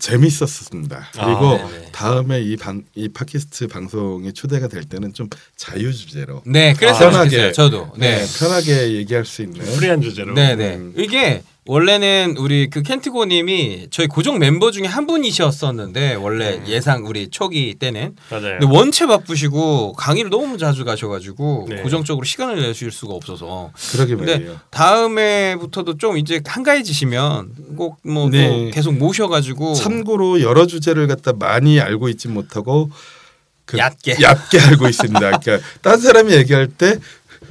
Speaker 3: 재밌었습니다. 그리고
Speaker 1: 아.
Speaker 3: 다음에 이 방 이 팟캐스트 방송에 초대가 될 때는 좀 자유 주제로
Speaker 1: 네, 그래서
Speaker 3: 편하게.
Speaker 1: 좋겠어요. 저도.
Speaker 3: 네,
Speaker 1: 네.
Speaker 3: 편하게 얘기할 수 있는
Speaker 2: 프리한 주제로.
Speaker 1: 네, 네.
Speaker 3: 음.
Speaker 1: 이게 원래는 우리 그 켄트고님이 저희 고정 멤버 중에 한 분이셨었는데 원래 예상 우리 초기 때는
Speaker 2: 맞아요.
Speaker 1: 근데 원체 바쁘시고 강의를 너무 자주 가셔가지고
Speaker 2: 네.
Speaker 1: 고정적으로 시간을 내실 수가 없어서
Speaker 3: 그러게
Speaker 1: 근데
Speaker 3: 말이에요.
Speaker 1: 다음에부터도 좀 이제 한가해지시면 꼭뭐또
Speaker 3: 네.
Speaker 1: 계속 모셔가지고
Speaker 3: 참고로 여러 주제를 갖다 많이 알고 있지 못하고 그
Speaker 1: 얕게.
Speaker 3: 얕게 알고 있습니다. 그러니까 딴 사람이 얘기할 때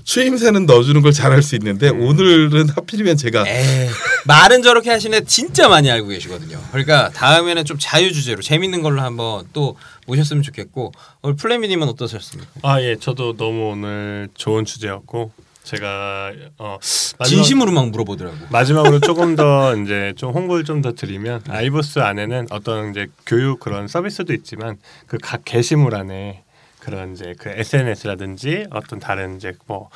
Speaker 3: 추임새는 넣어주는 걸 잘할 수 있는데
Speaker 1: 음.
Speaker 3: 오늘은 하필이면 제가
Speaker 1: 에이, 말은 저렇게 하시는데 진짜 많이 알고 계시거든요. 그러니까 다음에는 좀 자유 주제로 재밌는 걸로 한번 또 모셨으면 좋겠고 오늘 플레미님은 어떠셨습니까?
Speaker 2: 아 예, 저도 너무 오늘 좋은 주제였고 제가 어 마지막-
Speaker 1: 진심으로 막 물어보더라고.
Speaker 2: 마지막으로 조금 더 이제 좀 홍보를 좀 더 드리면 아이보스 안에는 어떤 이제 교육 그런 서비스도 있지만 그 각 게시물 안에 그런 이제 그 SNS라든지 어떤 다른 이제 뭐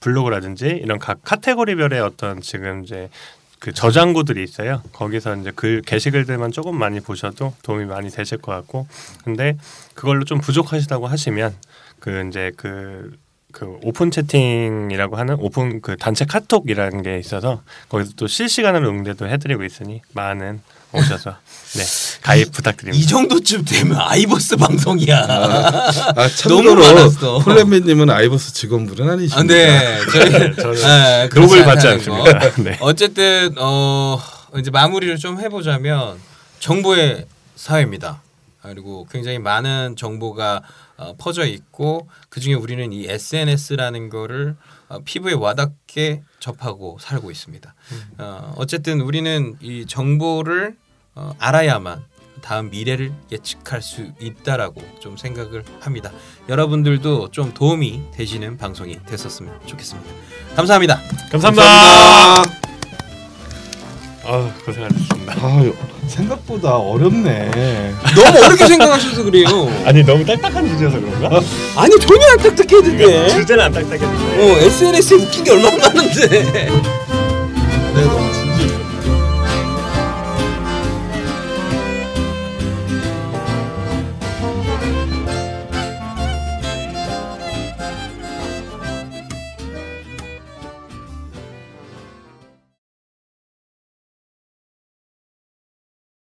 Speaker 2: 블로그라든지 이런 각 카테고리별의 어떤 지금 이제 그 저장고들이 있어요. 거기서 이제 글 게시글들만 조금 많이 보셔도 도움이 많이 되실 것 같고, 근데 그걸로 좀 부족하시다고 하시면 그 이제 그그 오픈 채팅이라고 하는 오픈 그 단체 카톡이라는 게 있어서 거기서 또 실시간으로 응대도 해드리고 있으니 많은 오셔서 네 가입 부탁드립니다.
Speaker 1: 이 정도쯤 되면 아이보스 방송이야.
Speaker 3: 아,
Speaker 1: 너무
Speaker 3: 참고로
Speaker 1: 많았어.
Speaker 3: 폴렘비님은 아이보스 직원분은 아니십니다.
Speaker 1: 아, 네, 저희
Speaker 2: 네, 저는
Speaker 1: 네, 그렇지
Speaker 2: 받지 않습니다.
Speaker 1: 거.
Speaker 2: 네.
Speaker 1: 어쨌든 어 이제 마무리를 좀 해보자면 정보의 사회입니다. 그리고 굉장히 많은 정보가 어, 퍼져 있고 그 중에 우리는 이 SNS라는 거를 어, 피부에 와닿게 접하고 살고 있습니다. 어, 어쨌든 우리는 이 정보를 어, 알아야만 다음 미래를 예측할 수 있다라고 좀 생각을 합니다. 여러분들도 좀 도움이 되시는 방송이 됐었으면 좋겠습니다. 감사합니다.
Speaker 2: 감사합니다.
Speaker 3: 감사합니다.
Speaker 2: 아 고생하셨습니다.
Speaker 3: 아, 생각보다 어렵네.
Speaker 1: 너무 어렵게 생각하셔서 그래요.
Speaker 2: 아니 너무 딱딱한 주제여서 그런가?
Speaker 1: 아니 전혀 안 딱딱했는데.
Speaker 2: 주제는 안 딱딱했는데.
Speaker 1: 어 SNS에 웃긴 게 얼마나 많은데.
Speaker 3: 네, 너무